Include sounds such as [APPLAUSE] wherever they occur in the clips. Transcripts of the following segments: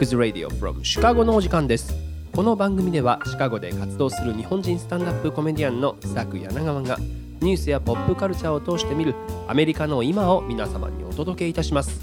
ズ Radio from シカゴのお時間です。この番組ではシカゴで活動する日本人スタンダップコメディアンのサク柳川がニュースやポップカルチャーを通して見るアメリカの今を皆様にお届けいたします。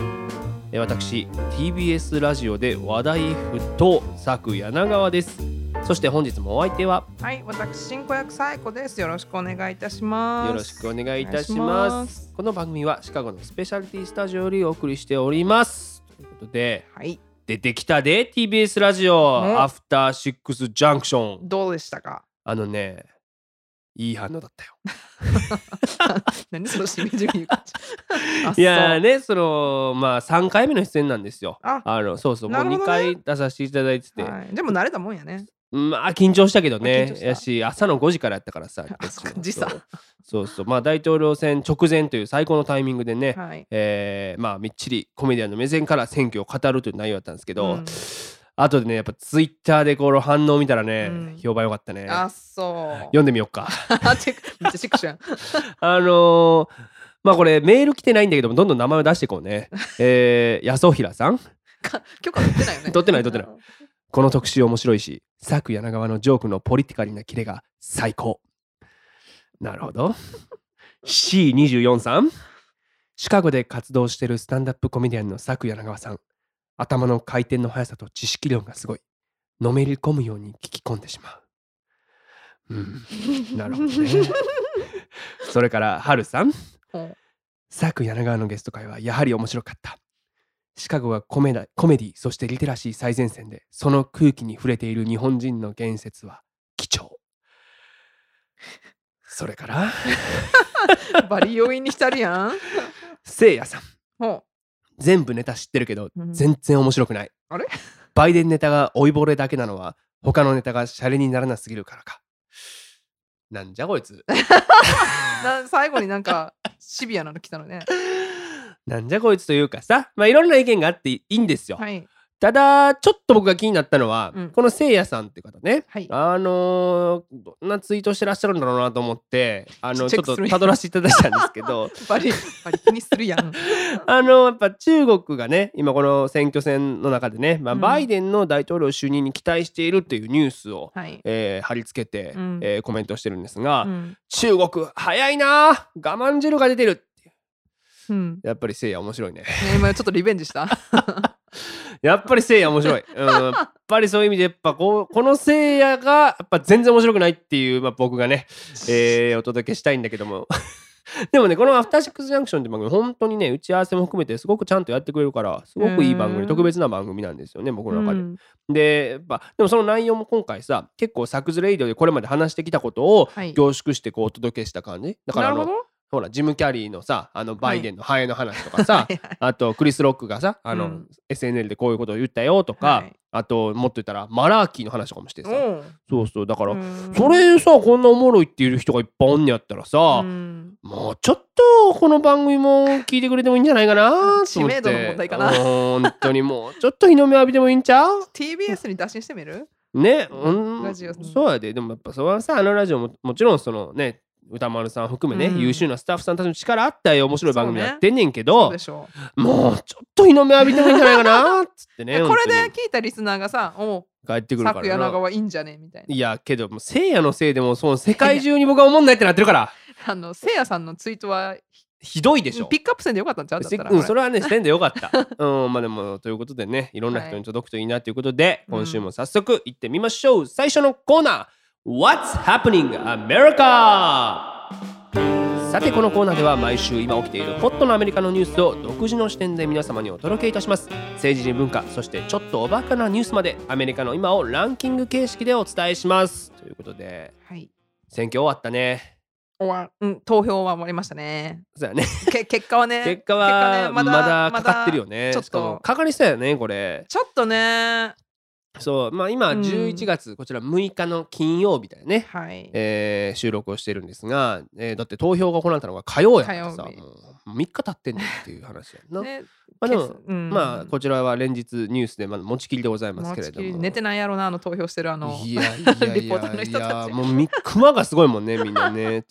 え私 TBS ラジオで話題沸騰サク柳川です。そして本日もお相手ははい、私新子役サイコです。よろしくお願いいたします。よろしくお願いいたします。お願いします。この番組はシカゴのスペシャリティスタジオよりお送りしております。ということではい、出てきたで TBS ラジオ。んアフターシックスジャンクションどうでしたか？あのねいい反応だったよ。[LAUGHS] 何そのしみじみ言う感じ。あ [LAUGHS] いやねそのまあ3回目の出演なんですよ。あのそうそうもう2なるほどね。回出させていただいてて、はい、でも慣れたもんやね。まあ緊張したけどね。やし朝の5時からやったからさ時差。そう。そうまあ大統領選直前という最高のタイミングでね、はい。えーまあみっちりコメディアンの目線から選挙を語るという内容だったんですけど、うん。あとでねやっぱツイッターでこの反応を見たらね、うん。評判良かったね。あ、そう。読んでみようか。あのーまあこれメール来てないんだけどもどんどん名前を出していこうね。えー、安平さん。か許可取ってないよね。取ってない取ってないこの特集面白いし佐久柳川のジョークのポリティカリなキレが最高。なるほど。[LAUGHS] C24 さん。シカゴで活動してるスタンダップコメディアンの佐久柳川さん。頭の回転の速さと知識量がすごい。のめり込むように聞き込んでしまう。うん。なるほどね。[LAUGHS] それから春さん。うん佐久柳川のゲスト会はやはり面白かったシカゴがコメダコメディそしてリテラシー最前線でその空気に触れている日本人の言説は貴重。それから [LAUGHS] バリ要因に浸るやん。せいやさん。ほ全部ネタ知ってるけどうん。全然面白くない、あれ？バイデンネタが老いぼれだけなのは他のネタがシャレにならなすぎるからか。なんじゃこいつ。[LAUGHS] 最後になんかシビアなの来たのね。なんじゃこいつというかさまあいろんな意見があっていいんですよ、はい。ただちょっと僕が気になったのは、うん。このせいやさんっていう方ね、はい。あのーどんなツイートしてらっしゃるんだろうなと思ってあのちょっとたどらせていただいたんですけど。バリバリ気にするやん。[LAUGHS] あのやっぱ中国がね今この選挙戦の中でね、まあ、うん。バイデンの大統領就任に期待しているっていうニュースを、はい。えー貼り付けて、うん。えーコメントしてるんですが、うん。中国早いな我慢汁が出てる。っていううん。やっぱりせいや面白いねね今ちょっとリベンジした？[LAUGHS] やっぱりせいや面白い。[LAUGHS] うん、やっぱりそういう意味でやっぱこうこのせいやがやっぱ全然面白くないっていう、まあ、僕がね、[LAUGHS] えーお届けしたいんだけどもでもねこの「アフターシックスジャンクション」って番組本当にね打ち合わせも含めてすごくちゃんとやってくれるからすごくいい番組特別な番組なんですよね僕の中で。うんでやっぱでもその内容も今回さ結構サクズレイディオでこれまで話してきたことをはい凝縮してこうお届けした感じだからあのほらジム・キャリーのさあのバイデンのハエの話とかさ、[LAUGHS] はいはい。あとクリス・ロックがさあの、うん。SNL でこういうことを言ったよとか、はい。あともっと言ったらマラーキーの話とかもしてさ、おそうそうだから、うん。それさこんなおもろいっていう人がいっぱいおんねやったらさ、うん。もうちょっとこの番組も聞いてくれてもいいんじゃないかなと思って。知名度の問題かな。本当にもうちょっと日の目浴びてもいいんちゃう？TBS に打診してみる？ね、うん。ラジオそうやで。でもやっぱそれはさあのラジオももちろんそのね歌丸さん含めね、うん。優秀なスタッフさんたちの力あったよ面白い番組やってんねんけそど、うでしょもうちょっと日の目浴びてもいいんじゃないかなっつってねう [LAUGHS] これで本聞いたリスナーがさ「お帰ってくるからな。川いいんじゃね?」みたいな。いやけどもうせいやのせいでもうその世界中に僕は思んないってなってるから。[LAUGHS] あのせいやさんのツイートはひどいでしょ。ピックアップせんでよかったんちゃう？うん、そこれ。れはね、してんでよかった。[LAUGHS] うん、まあでも、ということでね、いろんな人に届くといいなということで、はい今週も早速行ってみましょう。最初のコーナー、What's Happening America? さてこのコーナーでは毎週今起きているホットなアメリカのニュースを独自の視点で皆様にお届けいたします。政治に文化そしてちょっとおバカなニュースまでアメリカの今をランキング形式でお伝えします。ということではい。選挙終わったね。終わうん投票は終わりましたね。そうやね。け結果はね [LAUGHS] 結果はねまだかかってるよね。ちょっと。かかりそうやねこれ。ちょっとねそうまあ今うん。11月、こちら6日の金曜日だよね、はい。えー収録をしてるんですが、えーだって投票が行われたのが火曜やさ火曜日。もう3日経ってんねんっていう話やんな。[LAUGHS] ねまあでもうん。まあこちらは連日ニュースでまだ持ちきりでございますけれども。寝てないやろなあの投票してるあのいやいやいやもうみ熊がすごいもんねみんなね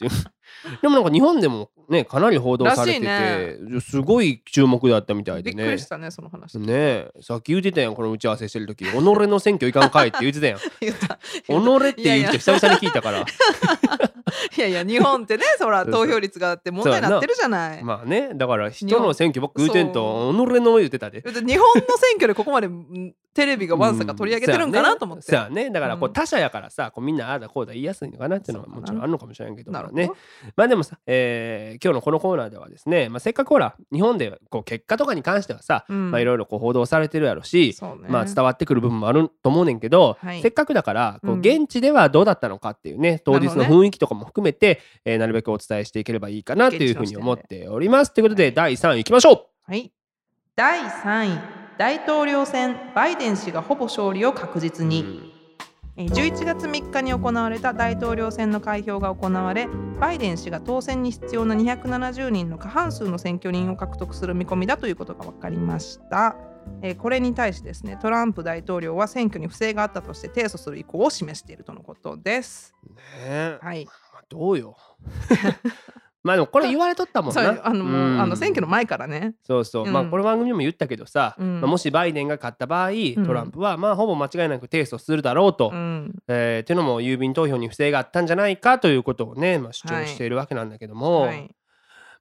でもなんか日本でもねかなり報道されてて、らしすごい注目だったみたいびでね。っくりしたねその話。ねえさっき言ってたやんこの打ち合わせしてる時。己の選挙いかんかいって言ってたやん。[LAUGHS] 言った。己っていう人久々に聞いたから [LAUGHS] [LAUGHS] いやいや日本ってね [LAUGHS] そら投票率があって問題になってるじゃない。まあねだから人の選挙ばっか言うてんと己の言ってたで。日本の選挙でここまでんテレビがワンサが取り上げてるんかなと思って、そうやね。そうやね。だからこううん。他者やからさこうみんなああだこうだ言いやすいのかなっていうのはもちろんあるのかもしれんけどね。まあでもさ、えー今日のこのコーナーではですね、まあ、せっかくほら日本でこう結果とかに関してはさ、いろいろこう報道されてるやろし、ね。まあ伝わってくる部分もあると思うねんけど、はい。せっかくだからこううん。現地ではどうだったのかっていうね当日の雰囲気とかも含めて、えーなるべくお伝えしていければいいかなというふうに思っております。ということで、はい。第3位いきましょはい。第3位。大統領選バイデン氏がほぼ勝利を確実う。に、うん。えー11月3日に行われた大統領選の開票が行われバイデン氏が当選に必要な270人の過半数の選挙人を獲得する見込みだということが分かりました、えーこれに対してですねトランプ大統領は選挙に不正があったとして提訴する意向を示しているとのことです。ねえ。はい。まあどうよ。[LAUGHS] まあでもこれ言われとったもんな。あの、もううん。あの選挙の前からね。そうそう、うん。まあこの番組でも言ったけどさ、うん。まあ、もしバイデンが勝った場合、ん。トランプはまあほぼ間違いなく提訴するだろうと、うん。えーっていうのも郵便投票に不正があったんじゃないかということをね、まあ、主張しているわけなんだけども、はい。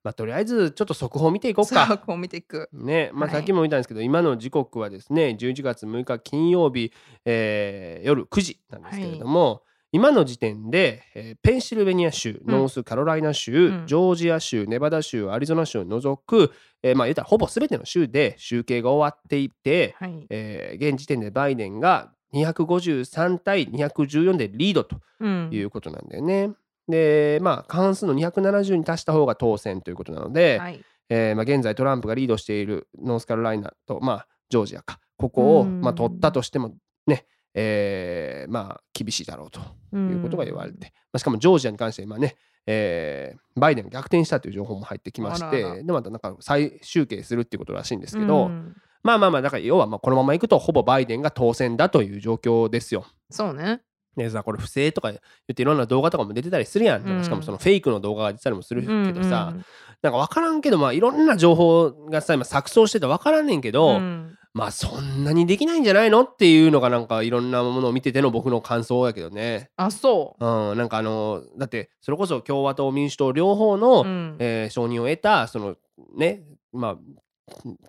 まあとりあえずちょっと速報見ていこうか。さあこう見ていく。ねまあ、はい。さっきも言ったんですけど、今の時刻はですね11月6日金曜日、えー夜9時なんですけれども、今の時点で、えーペンシルベニア州、うんノースカロライナ州、うん。ジョージア州ネバダ州アリゾナ州を除く、えーまあ言ったらほぼ全ての州で集計が終わっていて、はい、えー現時点でバイデンが253対214でリードとうん。いうことなんだよね。でまあ過半数の270に達した方が当選ということなので、はい。えーまあ、現在トランプがリードしているノースカロライナと、まあ、ジョージアかここを、うん。まあ、取ったとしてもね、えーまあ厳しいだろうということが言われて、まあ、しかもジョージアに関して今ね、えーバイデンが逆転したという情報も入ってきましてでまたなんか再集計するっていうことらしいんですけど、うん。まあまあまあだから要はまあこのままいくとほぼバイデンが当選だという状況ですよ。そうね。でさこれ不正とか言っていろんな動画とかも出てたりするやん、うん。しかもそのフェイクの動画が出てたりもするけどさ、うんなんか分からんけどまあいろんな情報がさ今錯綜してて分からんねんけど、うんまあそんなにできないんじゃないのっていうのがなんかいろんなものを見てての僕の感想やけどね。あそう。うん、なんかあのだってそれこそ共和党民主党両方の、うん。えー承認を得たそのねまあ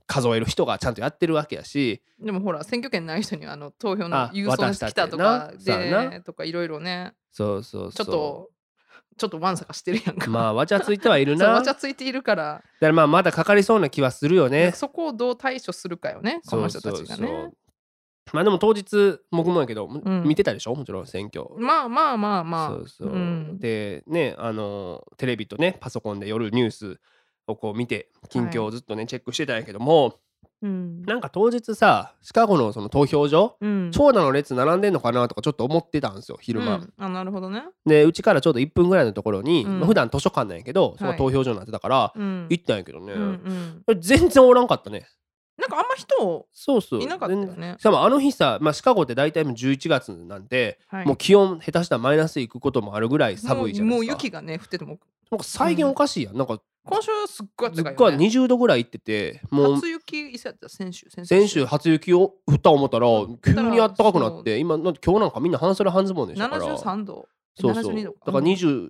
数える人がちゃんとやってるわけやし。でもほら選挙権ない人にはあの投票のあ郵送渡して来たとかな。そうやでとかいろいろね。そうそうそう。ちょっとちょっとワンサかしてるやんか。まあわちゃついてはいる [LAUGHS] そうなだかわちゃついているから、らまあまだかかりそうな気はするよね。そこをどう対処するかよねこの人たちがね。そうそう。そうまあでも当日僕もやけど、ん。見てたでしょ？もちろん選挙。まあまあまあまあ。そうそう、ん。でねあのテレビとねパソコンで夜ニュースをこう見て近況をずっとね、チェックしてたんやけどもうん。なんか当日さシカゴのその投票所うん。長蛇の列並んでんのかなとかちょっと思ってたんですよ昼間、うん。あなるほどね。でうちからちょうど1分ぐらいのところに、うん。まあ普段図書館なんやけどそこはい投票所になってたから、うん。行ったんやけどね、うんうん。全然おらんかったね。なんかあんま人そうそう。いなかったよね。しかもあの日さ、まあ、シカゴって大体もう11月なんで、はい。もう気温下手したらマイナスいくこともあるぐらい寒いじゃないですか。もう雪がね降ってても。なんか再現おかしいやん、なんか今週すっごいすっごい暖かいよね20度ぐらい行っててもう初雪いつやった先週先先週初雪を降った思ったら急に暖かくなって今今日なんかみんな半袖半ズボンでしたから。73度。そうそう。72度だから20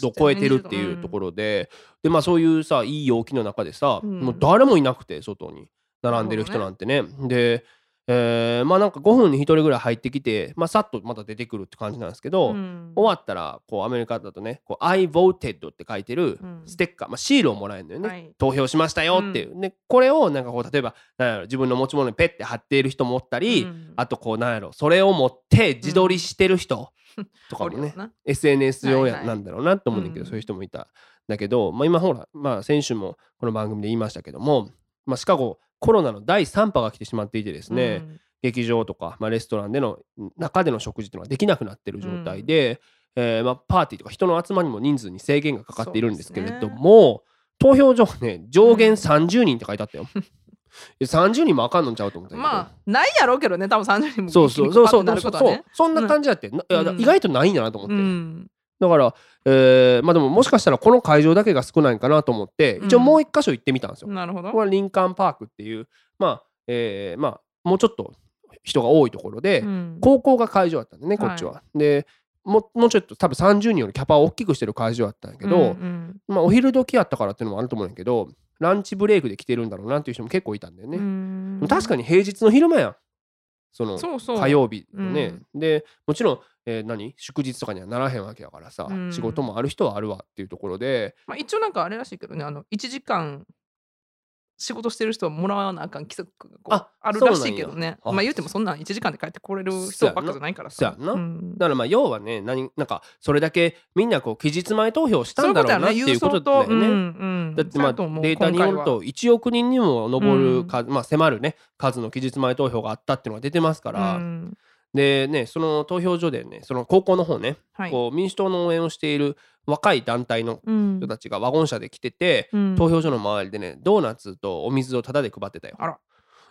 度超えてるっていうところで、でまあそういうさいい陽気の中でさ、うん。もう誰もいなくて外に。並んでる人なんてね。で、えーまあなんか5分に1人ぐらい入ってきてまあさっとまた出てくるって感じなんですけど、うん。終わったらこうアメリカだとねこう I voted って書いてるうん。ステッカー、まあ、シールをもらえるんだよね、はい。投票しましたよっていう、でこれをなんかこう例えばなんやろ自分の持ち物にペッて貼っている人もおったり、うん。あとこうなんやろそれを持って自撮りしてる人とかもね、[LAUGHS] SNS 用やなんだろうなと思うんだけど、うん。そういう人もいたんだけど、まあ、今ほら、まあ、先週もこの番組で言いましたけども、まあ、シカゴコロナの第3波が来てしまっていてですね、うん。劇場とか、まあ、レストランでの中での食事っていうのができなくなってる状態で、えーまあ、パーティーとか人の集まりも人数に制限がかかっているんですけれども、投票所ね上限30人って書いてあったよ。いや30人もあかんのんちゃうと思った。まあないやろうけどね多分30人もそうそうそうそうね。そうそんな感じだって、うん。意外とないんだなと思って、うんだから、えーまあでももしかしたらこの会場だけが少ないんかなと思って一応もう一箇所行ってみたんですよ。なるほど。これはリンカーンパークっていうまあ、えーまあもうちょっと人が多いところで、うん。高校が会場だったんでねこっちは。でももうちょっと多分30人よりキャパを大きくしてる会場だったんやけど、うんうんまあ、お昼時やったからっていうのもあると思うんやけどランチブレイクで来てるんだろうなっていう人も結構いたんだよね。確かに平日の昼間や。んそのそうそう。火曜日のね、でもちろん、えー何？祝日とかにはならへんわけやからさ、うん。仕事もある人はあるわっていうところで。まあ、一応なんかあれらしいけどねあの1時間仕事してる人はもらわなあかん規則がああるらしいけどね。まあ言うてもそんなん1時間で帰ってこれる人ばっかじゃないからさ。そうやんだからまあ要はね何なんかそれだけみんなこう期日前投票したんだろうなっていうことだよね。うんうん。だってまあデータによる今と1億人にも上うん。る数、まあ迫るね数の期日前投票があったっていうのが出てますか回ら、はうんでねその投票所でねその高校の方ね、はい。こう民主党の応援をしている若い団体のうん。人たちがワゴン車で来てて、うん。投票所の周りでねドーナツとお水をタダで配ってたよ。あら。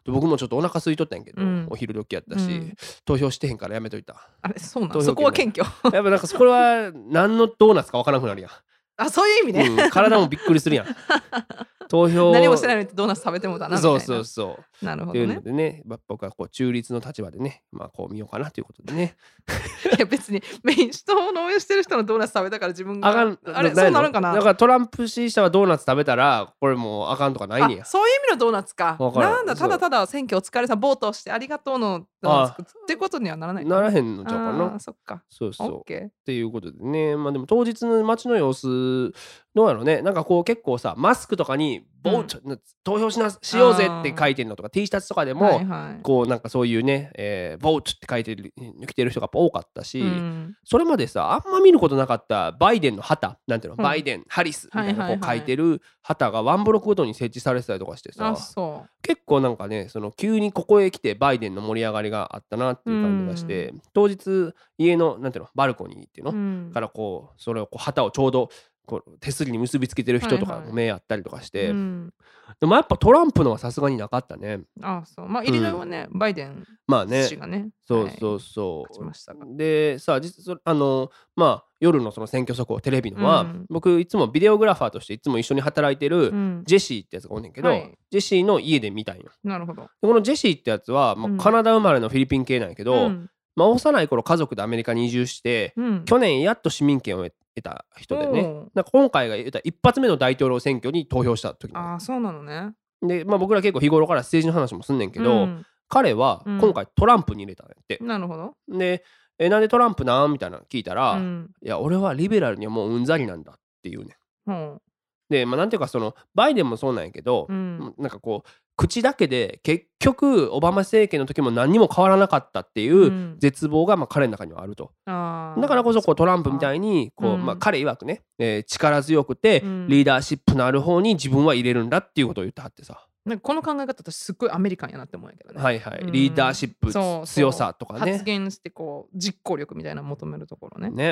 で僕もちょっとお腹空いとったんやけど、うん。お昼時やったし、うん。投票してへんからやめといた。あれそうなん？そこは謙虚？やっぱなんかこれは何のドーナツかわからなくなるやん。あそういう意味ね、うん、体もびっくりするやん。[LAUGHS] 投票何もしてないのにドーナツ食べてもだなみたいなそうそうそう。なるほどねのでね、まあ僕はこう中立の立場でね、まあこう見ようかなということでね。[LAUGHS] いや別に民主党の応援してる人のドーナツ食べたから自分があかん、あれそうなるんかな？だからトランプ支持者はドーナツ食べたら、これもうあかんとかないねやあ。そういう意味のドーナツかなんだただただ選挙お疲れさんボートしてありがとうのドーナツってことにはならないならへんのちゃうかあなー。そっかそうそう。っオッケーていうことでね、まあでも当日の街の様子、どうやろうね。なんかこう結構さ、マスクとかに、ボート、投票しなしようぜって書いてるのとか、T シャツとかでも、はいはい。こうなんかそういうね、えー、ボートって書いてる来てる人が多かったし、うんそれまでさあんま見ることなかったバイデンの旗なんていうの、うんバイデンハリスみたいなこう書いてる旗がワンブロックごとに設置されてたりとかしてさ結構なんかねその急にここへ来てバイデンの盛り上がりがあったなっていう感じがして、当日家のなんていうのバルコニーっていうう、の、うんからこうそれをこう旗をちょうどこう手すりに結びつけてる人とかはいはい。の目あったりとかして、うん。でもやっぱトランプのはさすがになかったね。あそう。まあイリノイはね、バイデンまあね。氏がねそうはいそう。そう、勝ちましたがでさ実そあのまあ夜のその選挙速報テレビのは、うん。僕いつもビデオグラファーとしていつも一緒に働いてるうん。ジェシーってやつがおんねんけど、はい。ジェシーの家で見たんよ。なるほど。でこのジェシーってやつは、まあうん。カナダ生まれのフィリピン系なんやけど、うんまあ、幼い頃家族でアメリカに移住して、うん。去年やっと市民権を得得た人でね。おうなんか今回が言った一発目の大統領選挙に投票した時あそうなのね。で、まあ、僕ら結構日頃から政治の話もすんねんけど、うん。彼はうん。今回トランプに入れたんやって、なるほど、でえなんでトランプなん？みたいなの聞いたら、うん。いや俺はリベラルにはもううんざりなんだっていうねほでまあなんていうかそのバイデンもそうなんやけどう、うん。なんかこう口だけで結局オバマ政権の時も何にも変わらなかったっていううん。絶望がまあ彼の中にはあると。あー。だからこそこうトランプみたいい。にこう、うん。まあ、彼曰くね、えー力強くてうん。リーダーシップのある方に自分は入れるんだっていうことを言ってはってさ、なんかこの考え方私すっごいアメリカンやなって思うんやけどね、はいはい、うん。リーダーシップ強さとかね。発言してこう実行力みたいなの求めるところね。ね。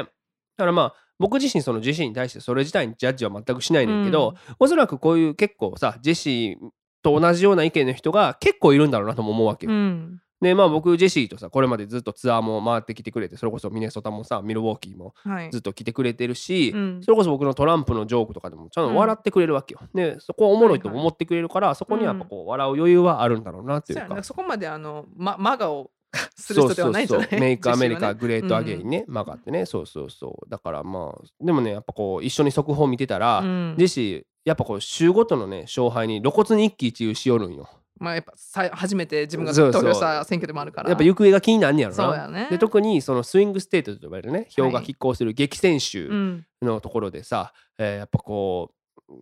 だからまあ僕自身そのジェシーに対してそれ自体にジャッジは全くしないねんけど、おそらくこういう結構さジェシーと同じような意見の人が結構いるんだろうなとも思うわけよ。うんでまあ僕ジェシーとさこれまでずっとツアーも回ってきてくれてそれこそミネソタもさミルウォーキーもはいずっと来てくれてるし、うんそれこそ僕のトランプのジョークとかでもちゃんと笑ってくれるわけよ。でそこはおもろいとはいはい思ってくれるから、そこにはやっぱこう笑う余裕はあるんだろうなっていうかそうやね。そこまであの、ま、 MAGA を [LAUGHS] する人ではないんじゃない？そうそうそう。 Make America Great Agai n ね、 MAGA ってね。そうそうそう。だからまあでもねやっぱこう一緒に速報見てたら、うん。ジェシーやっぱこう週ごとのね勝敗に露骨に一喜一憂しよるんよ。まあやっぱさ初めて自分が投票した選挙でもあるから。やっぱ行方が気になんねやろ？なね。で特にその swing state と呼ばれるね票が拮抗する激戦、うん、州のところでさ、えーやっぱこう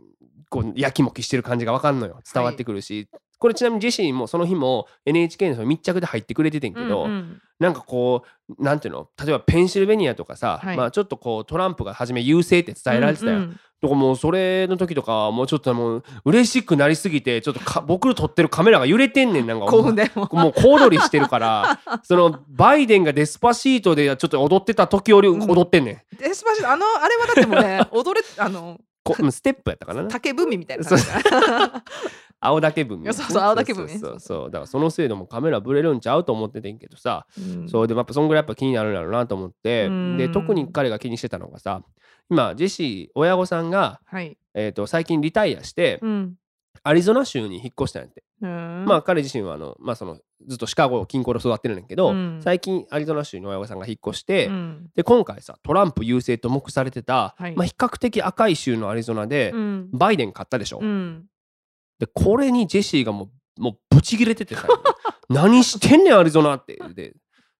こうやきもきしてる感じが分かんのよ。伝わってくるし、これちなみにジェシーもその日も NHK のその密着で入ってくれててんけど、うんうん。なんかこうなんていうの？例えばペンシルベニアとかさ、はい。まあちょっとこうトランプが初め優勢って伝えられてたよ、うんうん。とかもうそれの時とかはもうちょっともう嬉しくなりすぎてちょっとか僕の撮ってるカメラが揺れてんねん。なんか興奮でも。もう小躍りしてるから [LAUGHS] そのバイデンが Despacito でちょっと踊ってた時より踊ってんねん、デスパシートあのあれはだってもうね踊れあのこうんステップやったかな。竹踏みみたいな感じ青竹文。いやそうそう青竹文そうそうそう。だからその精度もカメラブレるんちゃうと思っててんけどさ、うん。そうでもやっぱそんぐらいやっぱ気になるんだろうなと思ってうん。で特に彼が気にしてたのがさ今ジェシー親御さんが、はい。えー、と最近リタイアして、うん。アリゾナ州に引っ越したんやって、うん。まあ彼自身はあの、まあ、そのずっとシカゴ近郊で育ってるんだけど、うん。最近アリゾナ州に親御さんが引っ越して、うん。で今回さトランプ優勢と目されてた、はい。まあ、比較的赤い州のアリゾナで、うん。バイデン勝ったでしょ、うんでこれにジェシーがもうもうブチギレててさ [LAUGHS] 何してんねんアリゾナって。で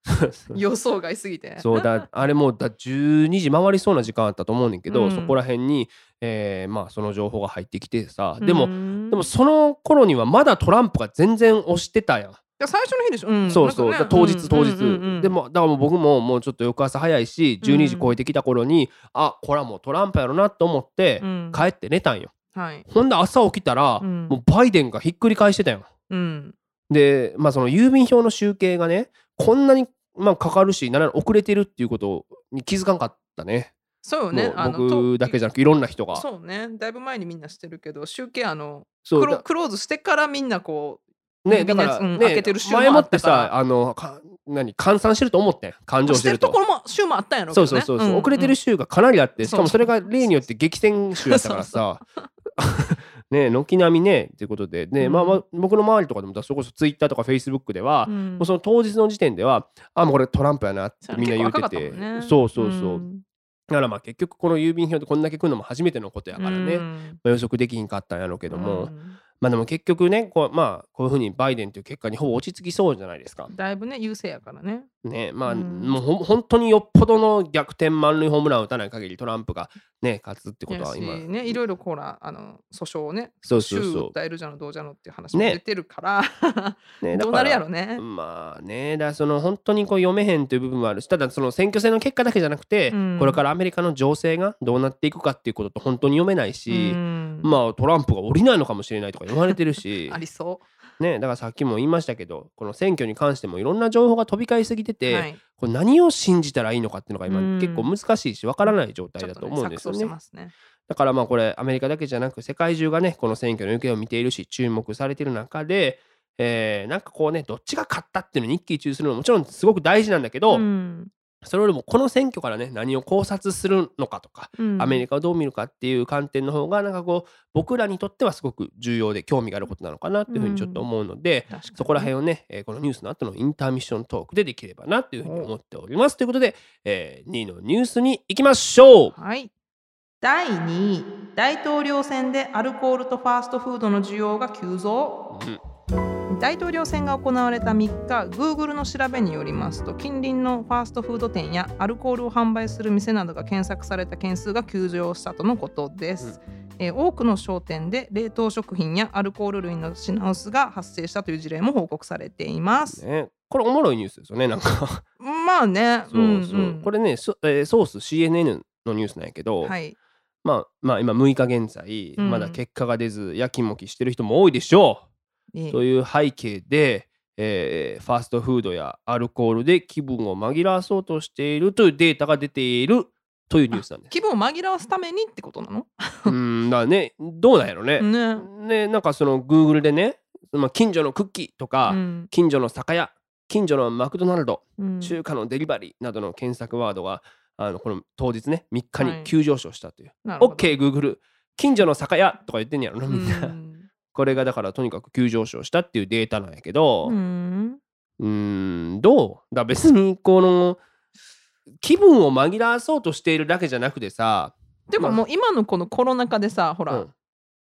[LAUGHS] 予想外すぎて。そうだあれもうだ12時回りそうな時間あったと思うねんけど、うん。そこら辺に、えーまあその情報が入ってきてさでも、うん。でもその頃にはまだトランプが全然押してたやん、最初の日でしょ、うん。そうそう、ね。だ当日当日、うんうんうんうんでもだからもう僕ももうちょっと翌朝早いし12時超えてきた頃に、あこれはもうトランプやろなと思ってうん。帰って寝たんよ、はい。ほんで朝起きたら、うん。もうバイデンがひっくり返してたよ。うん。でまあその郵便票の集計がねこんなにまあかかるしな遅れてるっていうことに気づかんかったね。そうよね僕だけじゃなくていろんな人が。そうね。だいぶ前にみんなしてるけど集計あのクロクローズしてからみんなこうねだから、みんなうんね開けてる週も前もってさあのか何換算してると思ってん。勘定してると。ところも週もあったんやろそうそうそうそう、遅れてる週がかなりあってしかもそれが例によって激戦州やったからさね軒並みねっていうことで。ね、うん。まあまあ僕の周りとかでもそれこそツイッターとかフェイスブックでは、うん。もうその当日の時点ではあもうこれトランプやなってみんな言うてて、ね。そうそうそう、ん。だからまあ結局この郵便票でこんだけ来るのも初めてのことやからね、まうん。あ予測できひんかったんやろうけども、うん。まあでも結局ねこうまあこういうふうにバイデンという結果にほぼ落ち着きそうじゃないですか。だいぶね優勢やからねねまあ、うん。もうほん本当によっぽどの逆転満塁ホームランを打たない限りトランプがね勝つってことは今ねいろいろほらあの訴訟をねそうそうそう。州訴えるじゃのどうじゃのっていう話もね。出てるから、ね [LAUGHS] どうなるやろね。まあねだその本当にこう読めへんという部分もあるしただその選挙戦の結果だけじゃなくて、うん。これからアメリカの情勢がどうなっていくかっていうことと本当に読めないし、うん。まあトランプが降りないのかもしれないとか言われてるし。[LAUGHS] ありそねだからさっきも言いましたけどこの選挙に関してもいろんな情報が飛び交いすぎてう。て、はい、これ何を信じたらいいのかっていうのが今うん結構難しいしわからない状態だと思うんですよね。だからまあこれアメリカだけじゃなく世界中がねこの選挙の行方を見ているし注目されている中で、えーなんかこうねどっちが勝ったっていうのを一喜一憂するのももちろんすごく大事なんだけど、うんそれよりもこの選挙からね何を考察するのかとか、うんアメリカをどう見るかっていう観点の方がなんかこう僕らにとってはすごく重要で興味があることなのかなっていうふうにちょっと思うので、確かにねそこら辺をね、えーこのニュースの後のインターミッショントークでできればなっていうふうに思っております。ということで、え2位のニュースに行きましょうはい。第2位、大統領選でアルコールとファーストフードの需要が急増。うん大統領選が行われた3日、Google の調べによりますと、近隣のファーストフード店やアルコールを販売する店などが検索された件数が急増したとのことです。えー多くの商店で冷凍食品やアルコール類の品薄が発生したという事例も報告されています。ね、これおもろいニュースですよねなんか。まあね、[LAUGHS] そうそう、んん。これねそ、えーソース CNN のニュースなんやけど、はい、まあまあ今6日現在、うん。まだ結果が出ずやきもきしてる人も多いでしょえーうという背景で、えーファーストフードやアルコールで気分を紛らわそうとしているというデータが出ているというニュースなんです。気分を紛らわすためにってことなの？[LAUGHS] うんだねどうなんやろね。ね。ねなんかその Google でね、まあ、近所のクッキーとか、うん近所の酒屋近所のマクドナルドうん中華のデリバリーなどの検索ワードがあのこの当日ね3日はいに急上昇したという。なるほど OKGoogle 近所の酒屋とか言ってんやろなみんな。うんこれがだからとにかく急上昇したっていうデータなんやけどううんーんどう？だ別にこの気分を紛らわそうとしているだけじゃなくてさでももう今のこのコロナ禍でさほら、うん。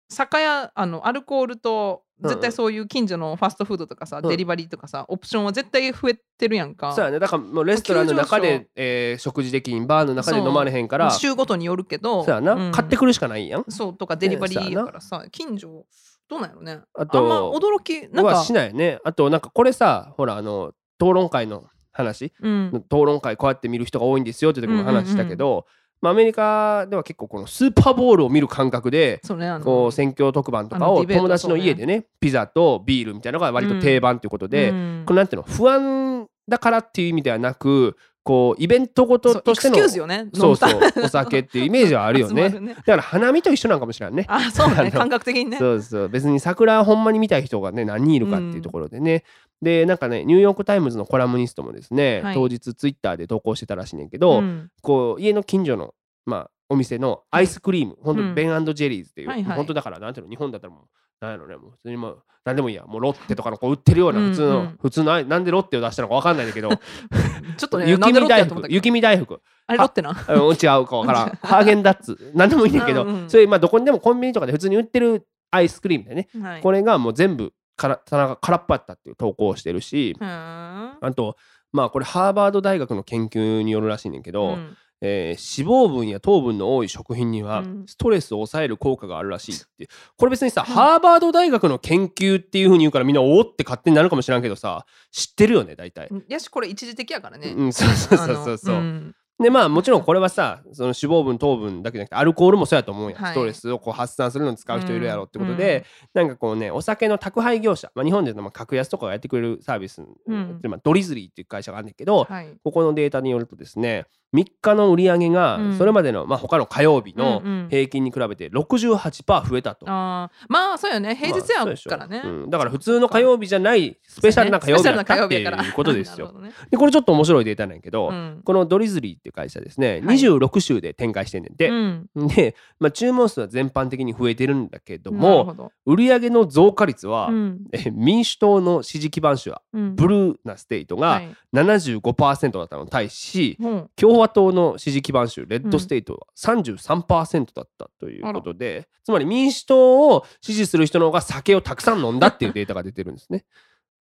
酒屋あのアルコールと絶対そういう近所のファストフードとかさ、うん。デリバリーとかさオプションは絶対増えてるやんか。そうやね。だからもうレストランの中で、えー食事できんバーの中で飲まれへんから。そう週ごとによるけど。やな、うん。買ってくるしかないやん。そうとかデリバリーやからさ近所どうなんやろね。ああんまと驚きなんか。はしないね。あとなんかこれさほらあの討論会の話。うん。討論会こうやって見る人が多いんですよって時も話したけど、まあ、アメリカでは結構このスーパーボールを見る感覚でこう選挙特番とかを友達の家でねピザとビールみたいなのが割と定番ということで、うん。これなんていうの不安だからっていう意味ではなくこうイベントごととしてのね。そうそうお酒っていうイメージはあるよね。ねだから花見と一緒なんかもしれんね。あそうね。感覚的にね。そうそう。別に桜ほんまに見たい人がね何人いるかっていうところでね、でなんかねニューヨーク・タイムズのコラムニストもですね、はい。当日ツイッターで投稿してたらしいねんけど、うん。こう家の近所のまあお店のアイスクリーム、ほん。うん。とベンジェリーズっていう、はいはい。本当だからなんていうの日本だったらもうなんやろねもう普通にもう何でもいいやもうロッテとかのこう売ってるような普通のうん。うん普通のなんでロッテを出したのかわかんないんだけど [LAUGHS] ちょっとね雪見大福雪見大福あれロッテな？うん違うかわからんハーゲンダッツなんでもいいんだけど、うんうんそれまあどこにでもコンビニとかで普通に売ってるアイスクリームでね。はい。これがもう全部から棚が空っぽやったっていう投稿をしてるし、あとまあこれハーバード大学の研究によるらしいねんけど、うんえー脂肪分や糖分の多い食品にはうん。ストレスを抑える効果があるらしいって。[LAUGHS] これ別にさ、ハーバード大学の研究っていうふうに言うからみんなおおって勝手になるかもしれんけどさ知ってるよね大体。やしこれ一時的やからね。うん、そうそうそうそうそう。あのん。でまあもちろんこれはさその脂肪分糖分だけじゃなくてアルコールもそうやと思うん。や、はい。ストレスをこう発散するのに使う人いるやろってことで、なんかこうねお酒の宅配業者、まあ、日本でのまあ格安とかがやってくれるサービス、ん。まあ、 Drizly っていう会社があるんだけど、はい。ここのデータによるとですね3日の売り上げがうん。それまでの、まあ、他の火曜日のうんうん。平均に比べて68%増えたと。あーまあそうよね。平日やからね、うん。だから普通の火曜日じゃないスペシャルな火曜日だったっていうことですよ。ね。でこれちょっと面白いデータなんやけど、うん。この Drizly っていう会社ですね、はい。26州で展開してんねんて。うん。で、まあ、注文数は全般的に増えてるんだけども売上の増加率は、うん。え民主党の支持基盤州はうん。ブルーな state がはい。75%だったのに対し、うん共和党の支持基盤州 red state は33%だったということで、つまり民主党を支持する人の方が酒をたくさん飲んだっていうデータが出てるんですね。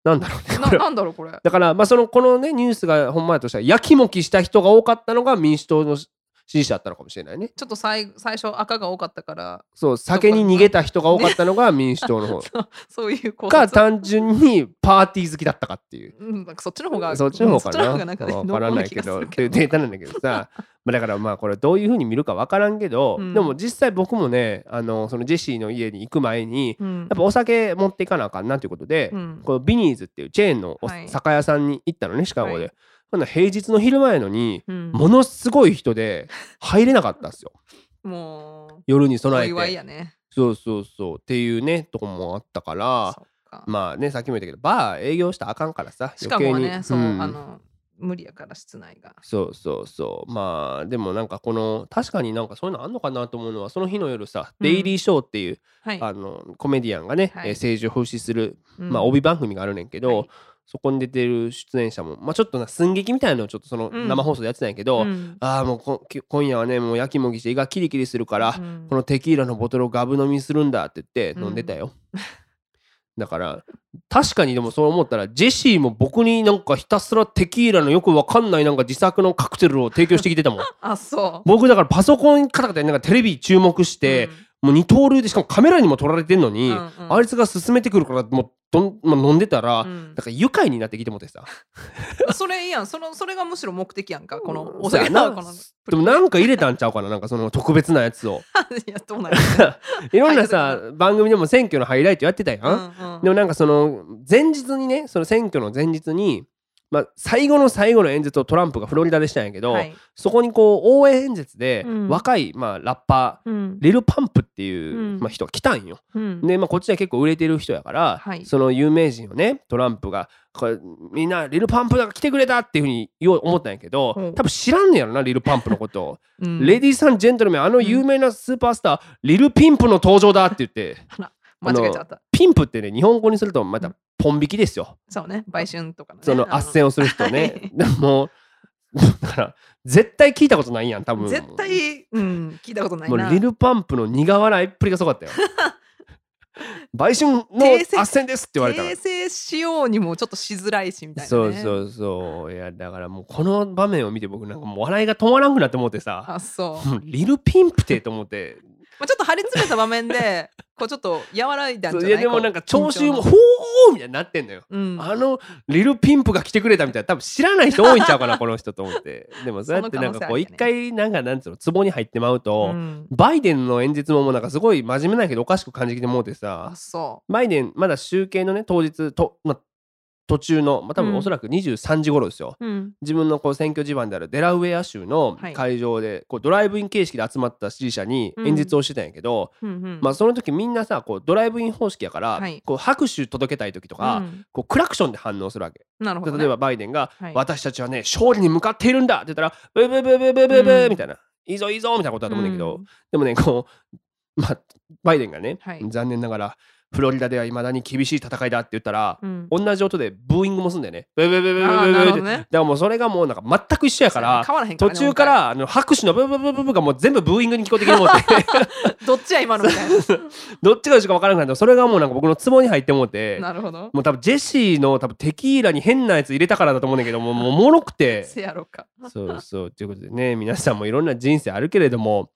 なんだろうねこれななんだろうこれ。だからまあそのこのねニュースがほんまやとしたらやきもきした人が多かったのが民主党の支持者だったのかもしれないね。ちょっと最最初赤が多かったからそう酒に逃げた人が多かったのが民主党の方。[LAUGHS] そうそういう考か察単純にパーティー好きだったかっていう。うん、なんかそっちの方がそっちの方かな。がなんからないけどっていうデータなんだけどさ。[LAUGHS] まあだからまあこれどういうふうに見るかわからんけど、うん。でも実際僕もねあのそのジェシーの家に行く前にうん。やっぱお酒持っていかなあかんなということで、うん。このビニーズっていうチェーンのおはい。酒屋さんに行ったのねシカゴで、はいほんなら平日の昼前やのにうん。ものすごい人で入れなかったんですよ。[LAUGHS] も夜に備えて。祝いやね。そうそうそう。っていうねとこもあったからまあねさっきも言ったけどバー営業したらあかんからさしかもねそう、ん。あの無理やから室内が。そうそうそう。まあでもなんかこの確かになんかそういうのあんのかなと思うのはその日の夜さ「うん。デイリーショー」っていう、はい。あのコメディアンがね、はい。えー政治を風刺する、うん。まあ、帯番組があるねんけど、はいそこに出てる出演者も、まあ、ちょっとな寸劇みたいなのをちょっとそのうん。生放送でやってたんやけど、うん。ああもう今夜はねもうやきもきして胃がキリキリするから、うん。このテキーラのボトルをガブ飲みするんだって言ってうん。飲んでたよ。だから確かにでもそう思ったらジェシーも僕になんかひたすらテキーラのよくわかんないなんか自作のカクテルを提供してきてたもん。[LAUGHS] あそう。僕だからパソコンカタカタながらテレビ注目して、もう二刀流でしかもカメラにも撮られてんのに、うんうん。あいつが進めてくるからもうどん、まあ、飲んでたら、うん。なんか愉快になってきてもってさ。う [LAUGHS] んそれいいやん。そのそれがむしろ目的やんかこのお酒の。でもなんか入れたんちゃうかな。なんかその [LAUGHS] 特別なやつを。いやどうなんや [LAUGHS] いろんなさ番組でも選挙のハイライトやってたやん、うんうん。でもなんかその前日にねその選挙の前日に、まあ、最後の最後の演説をトランプがフロリダでしたんやけど、はい。そこにこう応援演説でうん。若い、まあ、ラッパーうん。リル・パンプっていう、うん。まあ、人が来たんよ。うん。で、まあ、こっちでは結構売れてる人やから、はい。その有名人をねトランプがこれみんなリル・パンプが来てくれたっていうふうに言おう思ったんやけど、う。ん多分知らんねやろなリル・パンプのことを。[LAUGHS] うん。レディーさんジェントルメンあの有名なスーパースター、リル・ピンプの登場だって言って間違えちゃったピンプってね日本語にするとまたポン引きですよ。そうね売春とかのねその斡旋をする人ね。でもだから絶対聞いたことないやん多分。絶対、うん、聞いたことないな。もうリルパンプの苦笑いっぷりがすごかったよ。[LAUGHS] 売春の斡旋ですって言われたら訂。正しようにもちょっとしづらいしみたいな、ね。そうそうそういやだからもうこの場面を見て僕なんかもう笑いが止まらんくなって思ってさあそうリルピンプてと思ってまあ、ちょっと張り詰めた場面で [LAUGHS] こうちょっと和らいだんじゃないいやでもなんか聴衆も「こほー!」みたいになってんのよ。うん、あのリルピンプが来てくれたみたいな。多分知らない人多いんちゃうかな [LAUGHS] この人と思って。でもそうやってなんかこう一回なんかなんつうのツボに入ってまうと、うん。バイデンの演説ももうなんかすごい真面目なんやけどおかしく感じてきてもうてさ。バイデンまだ集計のね当日と、まあ、途中の、まあ、多うん。分おそらく23時頃ですよ、うん。自分のこう選挙地盤であるデラウェア州のはい。会場でこうドライブイン形式で集まった支持者に演説をしてたんやけど、うんうん。まあ、その時みんなさこうドライブイン方式やから、はい。こう拍手届けたい時とか、うん。こうクラクションで反応するわけ。例えばバイデンが、はい。私たちはね勝利に向かっているんだって言ったらブーブーブーブーブーブーブみたいな、いいぞいいぞみたいなことだと思うんだけど、うん。でもねこう、まあ、バイデンがね、はい。残念ながらフロリダではいまだに厳しい戦いだって言ったら、うん同じ音でブーイングもすんだよね。ブーブーブーブーブあーーブーからもうそれがもうなんか全く一緒やから途中からあの拍手のブーブーブーブーブーがもう全部ブーイングに聞こえてきてもうてどっちや今のみたいどっちがどっちか分からなくなってそれがもうなんか僕のツボに入ってもうてななるほどもう多分ジェシーの多分テキーラに変なやつ入れたからだと思うんだけどもうもうおもろくてせやろかそうそうということでね皆さんもいろんな人生あるけれども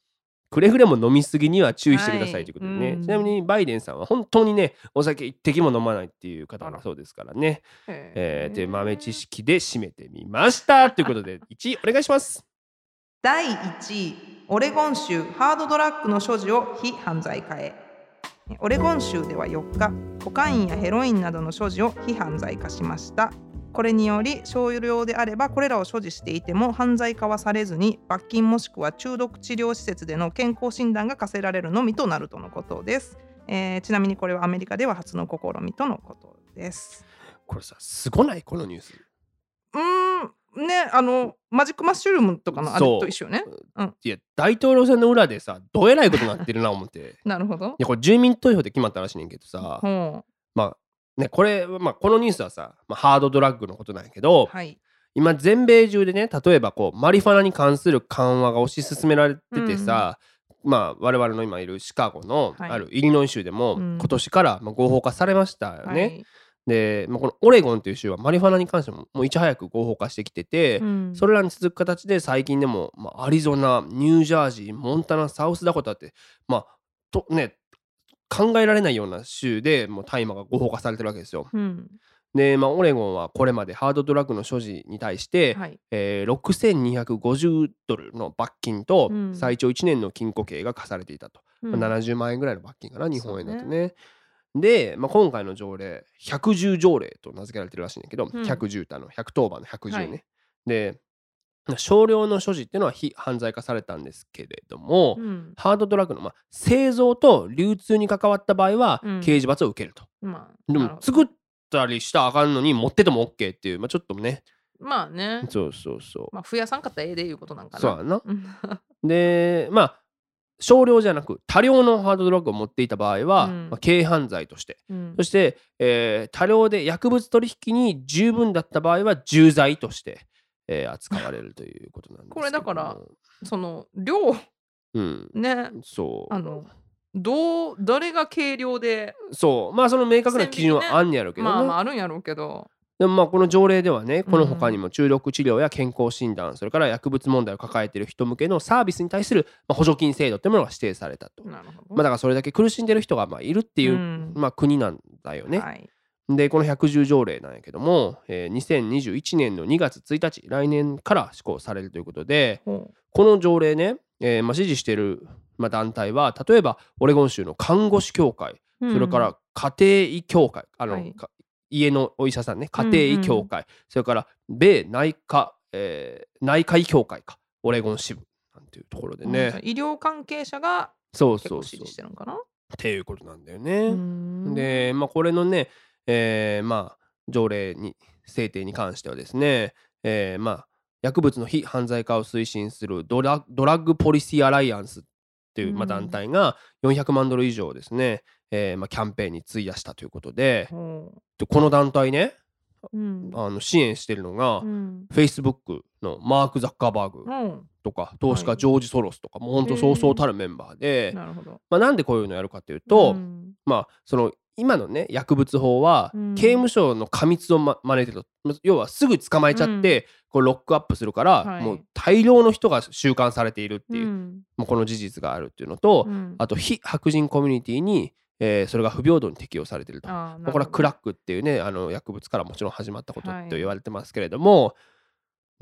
くれぐれも飲みすぎには注意してくださはい。いということでね、うん。ちなみにバイデンさんは本当にねお酒一滴も飲まないっていう方だそうですからね。えー、という豆知識で締めてみました。[LAUGHS] ということで1位お願いします。第1位オレゴン州ハードドラッグの所持を非犯罪化へ。オレゴン州では4日コカインやヘロインなどの所持を非犯罪化しましたこれにより少量であればこれらを所持していても犯罪化はされずに罰金もしくは中毒治療施設での健康診断が課せられるのみとなるとのことです、えーちなみにこれはアメリカでは初の試みとのことです。これさすごない？このニュース。うーん。ねあのマジックマッシュルームとかのあれと一緒よねいや大統領選の裏でさどえらいことになってるな思って。い [LAUGHS] なるほど。やこれ住民投票で決まったらしいねんけどさ。ほまあねこれ、まあ、このニュースはさ、まあ、ハードドラッグのことなんやけど、うはい。今全米中でね例えばこうマリファナに関する緩和が推し進められててさ、まあ我々の今いるシカゴのはい。あるイリノイ州でもうん。今年からまあ合法化されましたよね。はい。で、まあ、このオレゴンという州はマリファナに関してももういち早く合法化してきてて、うん。それらに続く形で最近でも、まあ、アリゾナニュージャージーモンタナサウスダコタってまあとね考えられないような州でもう大麻が合法化されてるわけですよ。うん。で、まあ、オレゴンはこれまでハードドラッグの所持に対して、はい。えー6250ドルの罰金とうん。最長1年の禁錮刑が課されていたと、うん。まあ、70万円ぐらいの罰金かな日本円だとね。で、まあ、今回の条例110条例と名付けられてるらしいんだけど、うん。110ってあの110番の110ね。はい。で少量の所持っていうのは非犯罪化されたんですけれども、うん。ハードドラッグの、まあ、製造と流通に関わった場合はうん。刑事罰を受けると。まあでも作ったりしたらあかんのに持ってても OK っていう、まあ、ちょっとね。まあね。そうそうそう。まあ増やさんかったらええでいうことなんかな。そうやな。うん。[LAUGHS] でまあ少量じゃなく多量のハードドラッグを持っていた場合は、うん。まあ、軽犯罪として。うん。そして、えー多量で薬物取引に十分だった場合は重罪として、えー扱われるということなんですこれだからその量うん。ねそう。あのどう誰が軽量でそう。まあその明確な基準はあんねやろうけどね、まあまああるんやろうけど。でもまあこの条例ではねこの他うんにも中毒治療や健康診断それから薬物問題を抱えている人向けのサービスに対する、まあ、補助金制度っていうものが指定されたと、なるほど。まあ、だからそれだけ苦しんでる人がまあいるっていう、うん。まあ、国なんだよね。はいでこの110条例なんやけども、えー2021年の2月1日来年から施行されるということでほこの条例ね、えーまあ、支持している、まあ、団体は例えばオレゴン州の看護師協会うそれから家庭医協会あの、はい。か家のお医者さんね家庭医協会、それから米内科、えー内科医協会かオレゴン支部なんていうところでうんね、医療関係者がそうそうそう。結構支持してるのかな？っていうことなんだよね。うん。で、まあ、これのね、えーまあ、条例に制定に関してはですね、えーまあ、薬物の非犯罪化を推進するドラドラッグポリシーアライアンスっていう、まあ、うん。団体が400万ドル以上をですね、えーまあ、キャンペーンに費やしたということでほでこの団体ねううん。あの支援してるのが、うん。Facebook のマーク・ザッカーバーグうん。とか投資家はい。ジョージ・ソロスとかもうほんとそうそうたるメンバーで、なるほど。まあ、なんでこういうのやるかっていうと、うん。まあその今のね薬物法はうん。刑務所の過密をま真似てると要はすぐ捕まえちゃって、こうロックアップするから、はい。もう大量の人が収監されているっていう、うん。もうこの事実があるっていうのと、うん。あと非白人コミュニティに、えーそれが不平等に適用されていると。これはクラッックっていうねあの薬物からもちろん始まったことはい。と言われてますけれども、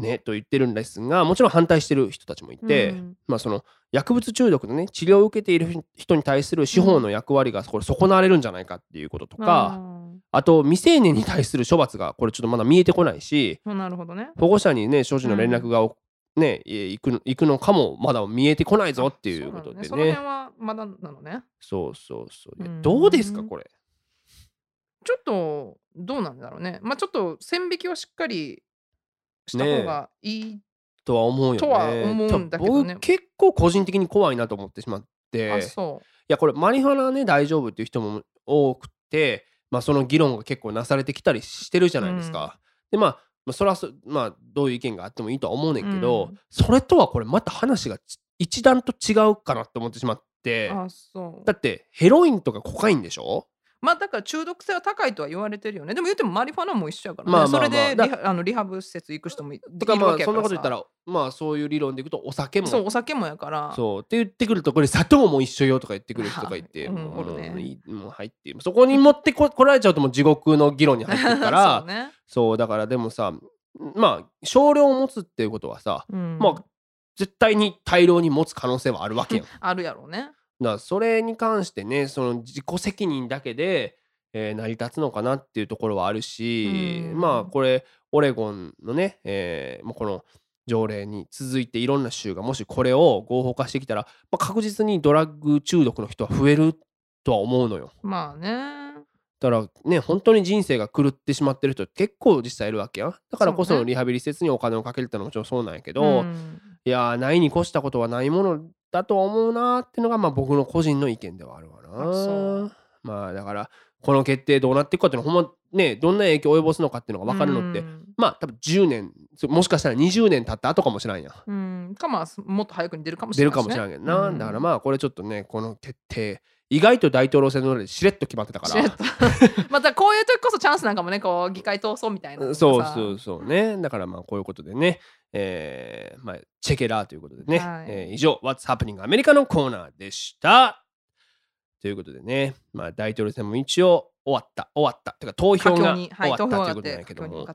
ねと言ってるんですがもちろん反対してる人たちもいて、まあその薬物中毒のね治療を受けている人に対する司法の役割がこれ損なわれるんじゃないかっていうこととか、あと未成年に対する処罰がこれちょっとまだ見えてこないしなるほどね。保護者にね所持の連絡がおねえ行くの行くのかもまだ見えてこないぞっていうことでね。ねその辺はまだなのね。そうそうそううんどうですかこれ？ちょっとどうなんだろうね。まあちょっと線引きをしっかりした方がいい。とは思うよねとは思うんだけどね。僕結構個人的に怖いなと思ってしまって。あそいやこれマリファナね大丈夫っていう人も多くて、まあ、その議論が結構なされてきたりしてるじゃないですか。でまあまあそれはそまあどういう意見があってもいいとは思うねんけど、うん。それとはこれまた話がち一段と違うかなって思ってしまって。だ。ってヘロインとかコカインでしょ？まあだから中毒性は高いとは言われてるよね。でも言ってもマリファナも一緒やからね。まあまあまあそれでだリハあのリハブ施設行く人もいいとからさそんなこと言ったらまあそういう理論でいくとお酒もそうお酒もやから。そうって言ってくるとこれ砂糖も一緒よとか言ってくる人がいて、うんもうおるねいいもう入ってそこに持ってこ来られちゃうともう地獄の議論に入ってるから [LAUGHS] そうね。そうだからでもさまあ少量を持つっていうことはさうんまあ絶対に大量に持つ可能性はあるわけやん。だ [LAUGHS] かあるやろうね。らそれに関してねその自己責任だけで、えー成り立つのかなっていうところはあるし、うんまあこれオレゴンのね、えーもうこの条例に続いていろんな州がもしこれを合法化してきたら、まあ、確実にドラッグ中毒の人は増えるとは思うのよ。まあね。だからね本当に人生が狂ってしまってる人結構実際いるわけやん。だからこそうねそリハビリ施設にお金をかけるってのはもちろんそうなんやけど、んいやーないに越したことはないものだとは思うなーっていうのがまあ僕の個人の意見ではあるわな。まあだからこの決定どうなっていくかっていうのはほんまねどんな影響を及ぼすのかっていうのが分かるのって、うん。まあ多分10年そもしかしたら20年経った後かもしれんやん。うん、かまあすもっと早くに出るかもしれない出るかもしれんけどな、うん。だからまあこれちょっとねこの決定意外と大統領選のしれっと決まってたから。[LAUGHS] またこういう時こそチャンスなんかもねこう議会闘争みたいなそうそうそうね。だからまあこういうことでね。えーまあチェケラーということでね、はい。えー以上 What's Happening アメリカのコーナーでした。ということでね。まあ大統領選も一応終わった。終わった。てか投票が終わった投票があっということなんてやけども。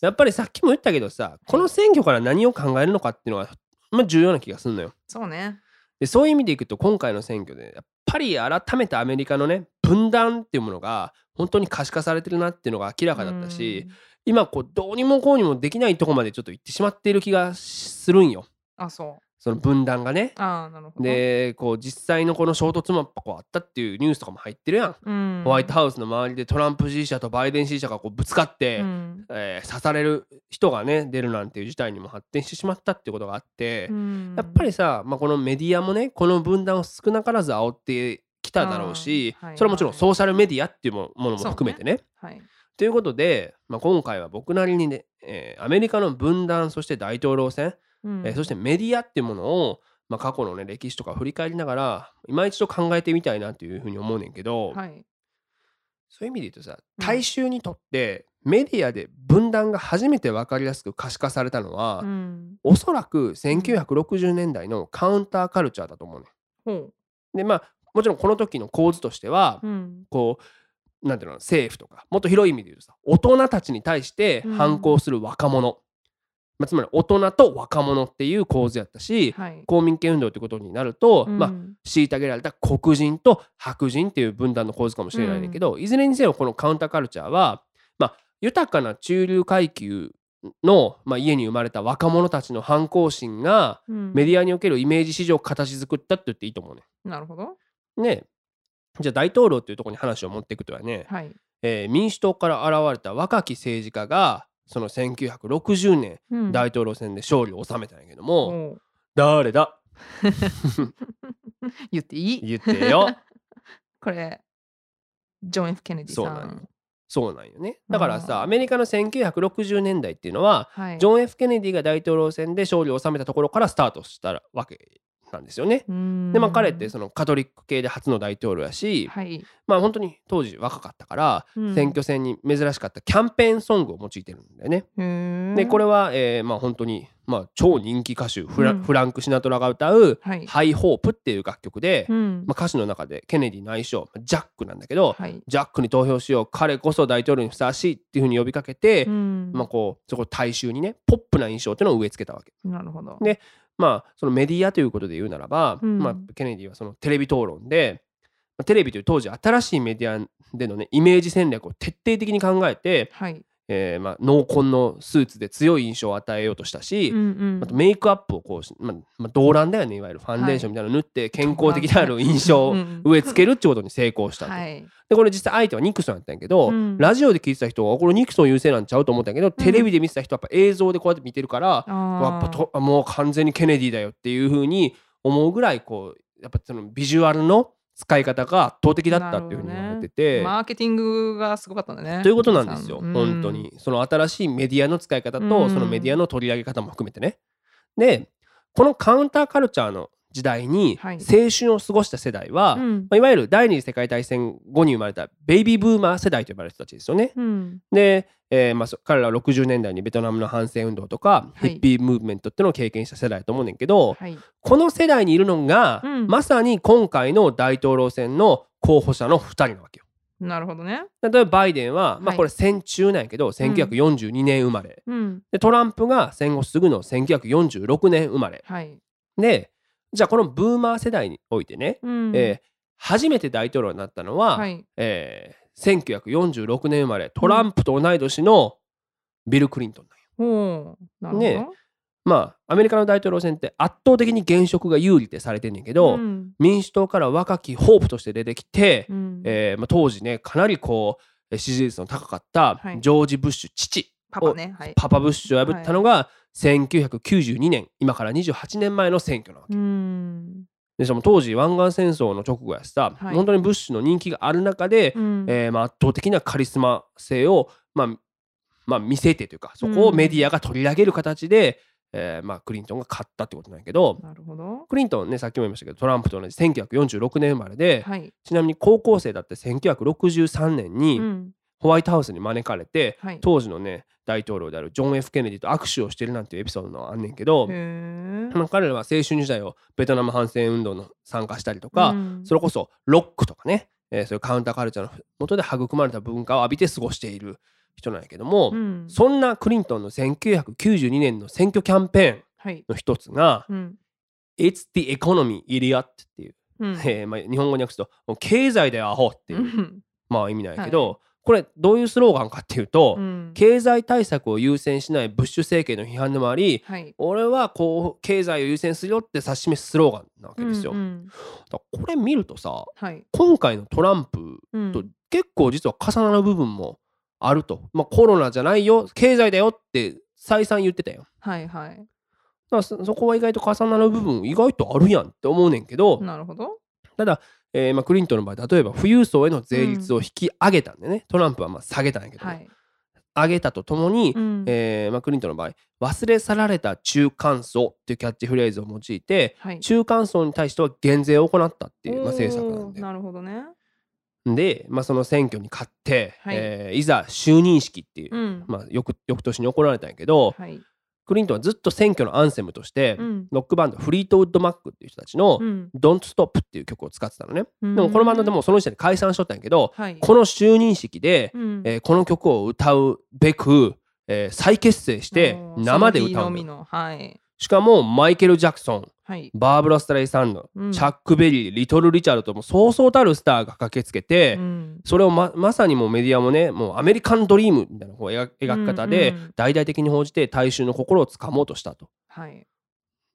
やっぱりさっきも言ったけどさこの選挙から何を考えるのかっていうのはまあ重要な気がするのよ。そうね。でそういう意味でいくと今回の選挙でやっぱり改めてアメリカのね分断っていうものが本当に可視化されてるなっていうのが明らかだったし、今こうどうにもこうにもできないとこまでちょっと行ってしまっている気がするんようん、あ、そう。その分断がね。ああ、なるほど。、でこう実際のこの衝突もやっぱこうあったっていうニュースとかも入ってるやん。うん、ホワイトハウスの周りでトランプ支持者とバイデン支持者がこうぶつかって、うんえー刺される人がね出るなんていう事態にも発展してしまったっていうことがあって、うんやっぱりさ、まあ、このメディアもねこの分断を少なからず煽ってきただろうし、あーはいそれはもちろんはいソーシャルメディアっていうもものも含めてね。はい。ということで、まあ、今回は僕なりにね、えーアメリカの分断そして大統領選、うんえーそしてメディアっていうものを、まあ、過去のね歴史とか振り返りながら今一度考えてみたいなというふうに思うねんけど、はい。そういう意味で言うとさうん大衆にとってメディアで分断が初めて分かりやすく可視化されたのは、うん。おそらく1960年代のカウンターカルチャーだと思うねほん。でまあもちろんこの時の構図としては、う。うん。こうなんていうの政府とかもっと広い意味で言うとさ大人たちに対してうん反抗する若者、まあ、つまり大人と若者っていう構図やったし、はい。公民権運動ってことになると、うんまあ虐げられた黒人と白人っていう分断の構図かもしれないんだけど、いずれにせよこのカウンターカルチャーは、まあ、豊かな中流階級の、まあ、家に生まれた若者たちの反抗心がうんメディアにおけるイメージ市場を形作ったって言っていいと思うね。なるほど。ねじゃあ大統領っていうところに話を持っていくとはね、はい。えー民主党から現れた若き政治家がその1960年うん。大統領選で勝利を収めたんやけども、誰だ？[LAUGHS] 言っていい？言ってよ。[LAUGHS] これ、ジョン・ F・ ケネディさん。そうなんよそうなんよね。だからさアメリカの1960年代っていうのははい。ジョン・ F・ ケネディが大統領選で勝利を収めたところからスタートしたわけなんですよね。うんでまあ彼ってそのカトリック系で初の大統領やし、はい。まあ本当に当時若かったから、うん選挙戦に珍しかったキャンペーンソングを用いてるんだよね。でこれは、えーまあ本当に、まあ、超人気歌手フラ,、うんフランク・シナトラが歌うはい「ハイ・ホープ」っていう楽曲で、うんまあ、歌詞の中でケネディの愛称ジャックなんだけど、はい。ジャックに投票しよう彼こそ大統領にふさわしいっていうふうに呼びかけて、うんまあこうそこ大衆にねポップな印象っていうのを植え付けたわけ。なるほど。でまあそのメディアということで言うならば、うんまあ、ケネディはそのテレビ討論で、あテレビという当時新しいメディアでのねイメージ戦略を徹底的に考えて、はい。えーまあ、濃紺のスーツで強い印象を与えようとしたし、うんうん。あとメイクアップをこうし、まあまあ、動乱だよねいわゆる。ファンデーションみたいなの塗って健康的である印象をうん植え付けるってことに成功したと。はい。でこれ実際相手はニクソンやったんやけど、うん。ラジオで聞いてた人はこれニクソン優勢なんちゃうと思ったんやけど、テレビで見てた人はやっぱ映像でこうやって見てるから、あやっぱともう完全にケネディだよっていう風に思うぐらいこうやっぱそのビジュアルの使い方が圧倒的だったっていうふうに言われてて。マーケティングがすごかったんだね。ということなんですよ、うん本当に。その新しいメディアの使い方と、うんそのメディアの取り上げ方も含めてね。で、このカウンターカルチャーの時代にはい青春を過ごした世代は、うんまあ、いわゆる第二次世界大戦後に生まれたベイビーブーマー世代と呼ばれる人たちですよね。うんで、えーまあ、そ彼らは60年代にベトナムの反戦運動とか、はいヒッピームーブメントっていうのを経験した世代だと思うねんけど、はい。この世代にいるのが、うんまさに今回の大統領選の候補者の2人なわけよ。なるほどね。例えばバイデンは、まあ、はいこれ戦中なんやけど、1942年生まれうん。でトランプが戦後すぐの1946年生まれはい。でじゃあこのブーマー世代においてね、うんえー初めて大統領になったのは、はい。えー1946年生まれトランプと同い年のビル・クリントンなんよおお。なるほど。ねまあアメリカの大統領選って圧倒的に現職が有利ってされてんねんけど、うん民主党から若きホープとして出てきて、うんえーまあ、当時ねかなりこうえー支持率の高かったはいジョージ・ブッシュ父、パパね。はい。パパ・ブッシュを破ったのが1992年今から28年前の選挙なわけ。うん。でしかも当時湾岸戦争の直後やしさ、はい本当にブッシュの人気がある中で、うんえーまあ、圧倒的なカリスマ性を、まあまあ、見せてというかそこをメディアが取り上げる形で、えーまあ、クリントンが勝ったってことなんやけどなるほど。クリントンねさっきも言いましたけどトランプと同じ1946年生まれで、はい。ちなみに高校生だって1963年にうん。ホワイトハウスに招かれて、はい。当時のね大統領であるジョン・ F・ ケネディと握手をしてるなんていうエピソードがあんねんけど、彼らは青春時代をベトナム反戦運動の参加したりとか、うんそれこそロックとかね、えーそういうカウンターカルチャーの元で育まれた文化を浴びて過ごしている人なんやけども、うんそんなクリントンの1992年の選挙キャンペーンはい。の一つがうん。「It's the economy idiot」っていう、うん。えーまあ、日本語に訳すと「経済でアホ」っていう、うんまあ意味なんやけど、これどういうスローガンかっていうと、うん経済対策を優先しないブッシュ政権の批判でもありはい。俺はこう経済を優先するよって指し示すスローガンなわけですよ。うんうんだからこれ見るとさはい。今回のトランプうんと結構実は重なる部分もあると、まあ、コロナじゃないよ経済だよって再三言ってたよ。はいはい。だからそそこは意外と重なる部分意外とあるやんって思うねんけど、なるほど。ただ、えーまあ、クリントンの場合例えば富裕層への税率を引き上げたんでね、トランプはまあ下げたんやけど、はい。上げたとともに、うんえーまあ、クリントンの場合忘れ去られた中間層っていうキャッチフレーズを用いてはい。中間層に対しては減税を行ったっていう、まあ、政策なんでなるほどね。で、まあ、その選挙に勝って、はいえーいざ就任式っていう、うん。まあ、翌翌年に行われたんやけど、はい。クリントンはずっと選挙のアンセムとして、うん。ロックバンドフリートウッドマックっていう人たちのうん「Don't Stop」っていう曲を使ってたのね。ででもこのバンドでもその時点で解散しとったんやけど、はい。この就任式で、うんえーこの曲を歌うべく、えー再結成して生で歌うのの。はい。しかもマイケル・ジャクソンはい。バーブラ・ストレイ・サンド、うんチャック・ベリーリトル・リチャードともそうそうたるスターが駆けつけて、うんそれをままさにもうメディアもねもうアメリカンドリームみたいなこう描描き方で大々的に報じて大衆の心をつかもうとしたと。はい。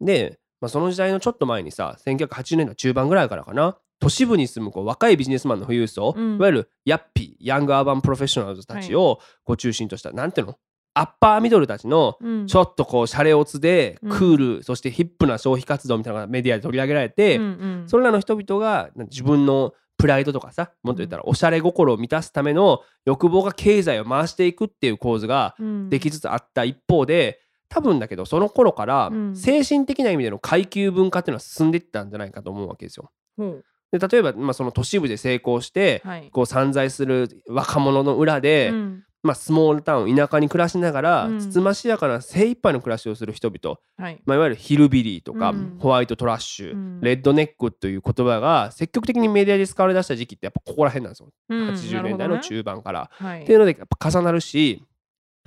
で、まあ、その時代のちょっと前にさ1980年代中盤ぐらいからかな都市部に住むこう若いビジネスマンの富裕層、うんいわゆるヤッピー young urban professionals たちをこう中心とした、なんていうの？アッパーミドルたちのうん。ちょっとこうシャレオツでうん。クール、そしてヒップな消費活動みたいなのがメディアで取り上げられて、それらの人々が自分のプライドとかさもっと言ったらおしゃれ心を満たすための欲望が経済を回していくっていう構図がうん。できつつあった一方で多分だけどその頃からうん。精神的な意味での階級文化っていうのは進んでいったんじゃないかと思うわけですよ。ほう。で例えば、まあ、その都市部で成功してはい。こう散在する若者の裏で、うんまあ、スモールタウン田舎に暮らしながら、うん。つつましやかな精一杯の暮らしをする人々、はい。まあ、いわゆるヒルビリーとか、うん。ホワイトトラッシュ、うん。レッドネックという言葉が積極的にメディアで使われ出した時期ってやっぱここら辺なんですよ、うん。80年代の中盤から。はい。っていうのでやっぱ重なるし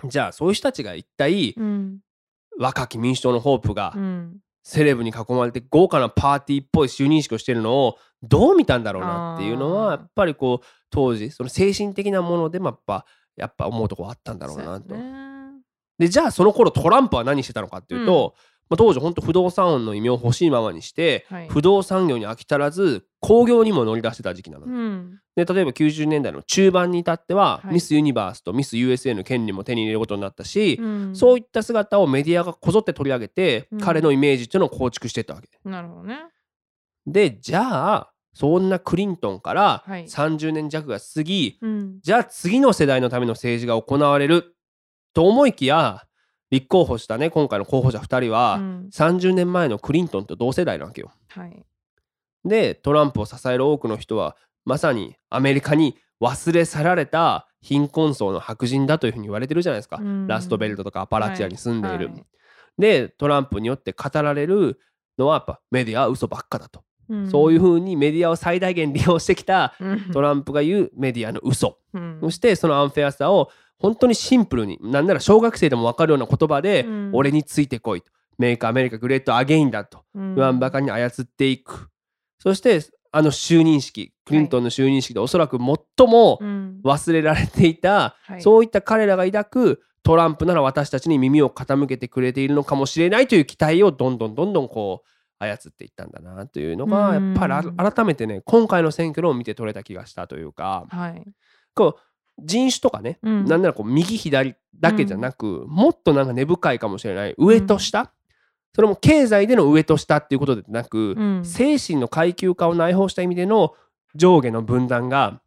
じゃあそういう人たちが一体うん。若き民主党のホープがうん。セレブに囲まれて豪華なパーティーっぽい就任式をしてるのをどう見たんだろうなっていうのはやっぱりこう当時その精神的なものでもやっぱやっぱ思うとこあったんだろうなと。でじゃあその頃トランプは何してたのかっていうと、まあ、当時本当不動産王の異名を欲しいままにして、はい。不動産業に飽き足らず興行にも乗り出してた時期なの。うん。で例えば90年代の中盤に至っては、はい。ミス・ユニバースとミス・ USA の権利も手に入れることになったし、うん。そういった姿をメディアがこぞって取り上げて、うん。彼のイメージっていうのを構築していったわけ。なるほどね。でじゃあそんなクリントンからはい。30年弱が過ぎ、うん。じゃあ次の世代のための政治が行われると思いきや立候補したね今回の候補者2人は、うん。30年前のクリントンと同世代なわけよ。はい。でトランプを支える多くの人はまさにアメリカに忘れ去られた貧困層の白人だというふうに言われてるじゃないですか、うん。ラストベルトとかアパラチアに住んでいる。はい。でトランプによって語られるのはやっぱメディアは嘘ばっかだと、うん。そういうふうにメディアを最大限利用してきたうん。トランプが言うメディアの嘘、うん。そしてそのアンフェアさを本当にシンプルになんなら小学生でも分かるような言葉で、うん。俺についてこいと。 Make America Great Again だと。うん。言わんばかりに操っていく、そしてあの就任式クリントンの就任式でおそらく最もうん。忘れられていた、はい。そういった彼らが抱くトランプなら私たちに耳を傾けてくれているのかもしれないという期待をどんどんどんどんこう操っていったんだなというのがやうん。っぱりあ改めてね今回の選挙論を見て取れた気がしたというかはい。こう人種とかね、うん。なんならこう右左だけじゃなく、もっとなんか根深いかもしれない上と下、それも経済での上と下っていうことでなく、うん。精神の階級化を内包した意味での上下の分断が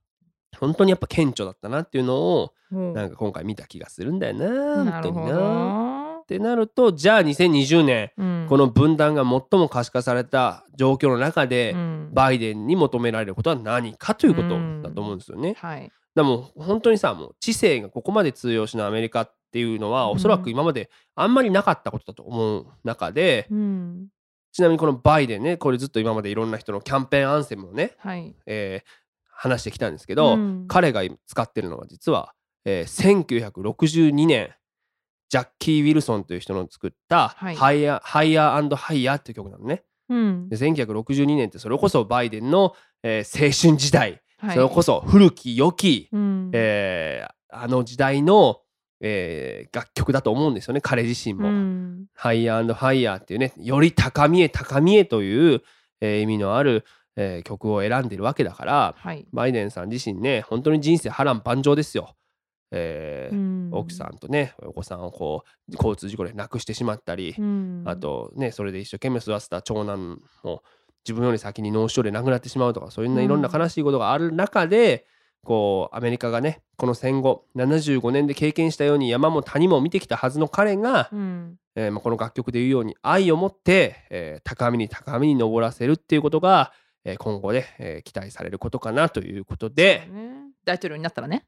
本当にやっぱ顕著だったなっていうのをほうなんか今回見た気がするんだよな本当にな。どってなるとじゃあ2020年うんこの分断が最も可視化された状況の中で、うん。バイデンに求められることは何かということだと思うんですよね。はい。でもう本当にさもう知性がここまで通用しないアメリカっていうのはうん。おそらく今まであんまりなかったことだと思う中で、うん。ちなみにこのバイデンねこれずっと今までいろんな人のキャンペーンアンセムをね、はい。えー話してきたんですけど、うん。彼が使ってるのは実は、えー1962年ジャッキー・ウィルソンという人の作った「はい。ハイヤーハイヤーハイヤー」っていう曲なのね。うん。で1962年ってそれこそバイデンの、えー青春時代、はい。それこそ古き良き、うん。えーあの時代の、えー楽曲だと思うんですよね。彼自身も。うん。ハイヤーハイヤーっていうねより高みへ高みへという、えー意味のある、えー曲を選んでるわけだからはい。バイデンさん自身ね本当に人生波乱万丈ですよ。えーうん。奥さんとねお子さんをこう交通事故で亡くしてしまったり、うん。あとねそれで一生懸命育てた長男も自分より先に脳腫瘍で亡くなってしまうとかそういううん。いろんな悲しいことがある中で、こうアメリカがねこの戦後75年で経験したように山も谷も見てきたはずの彼が、うん。えーまあ、この楽曲で言うように愛を持って、えー高みに高みに登らせるっていうことが、えー今後で、えー期待されることかなということで、大統領になったらね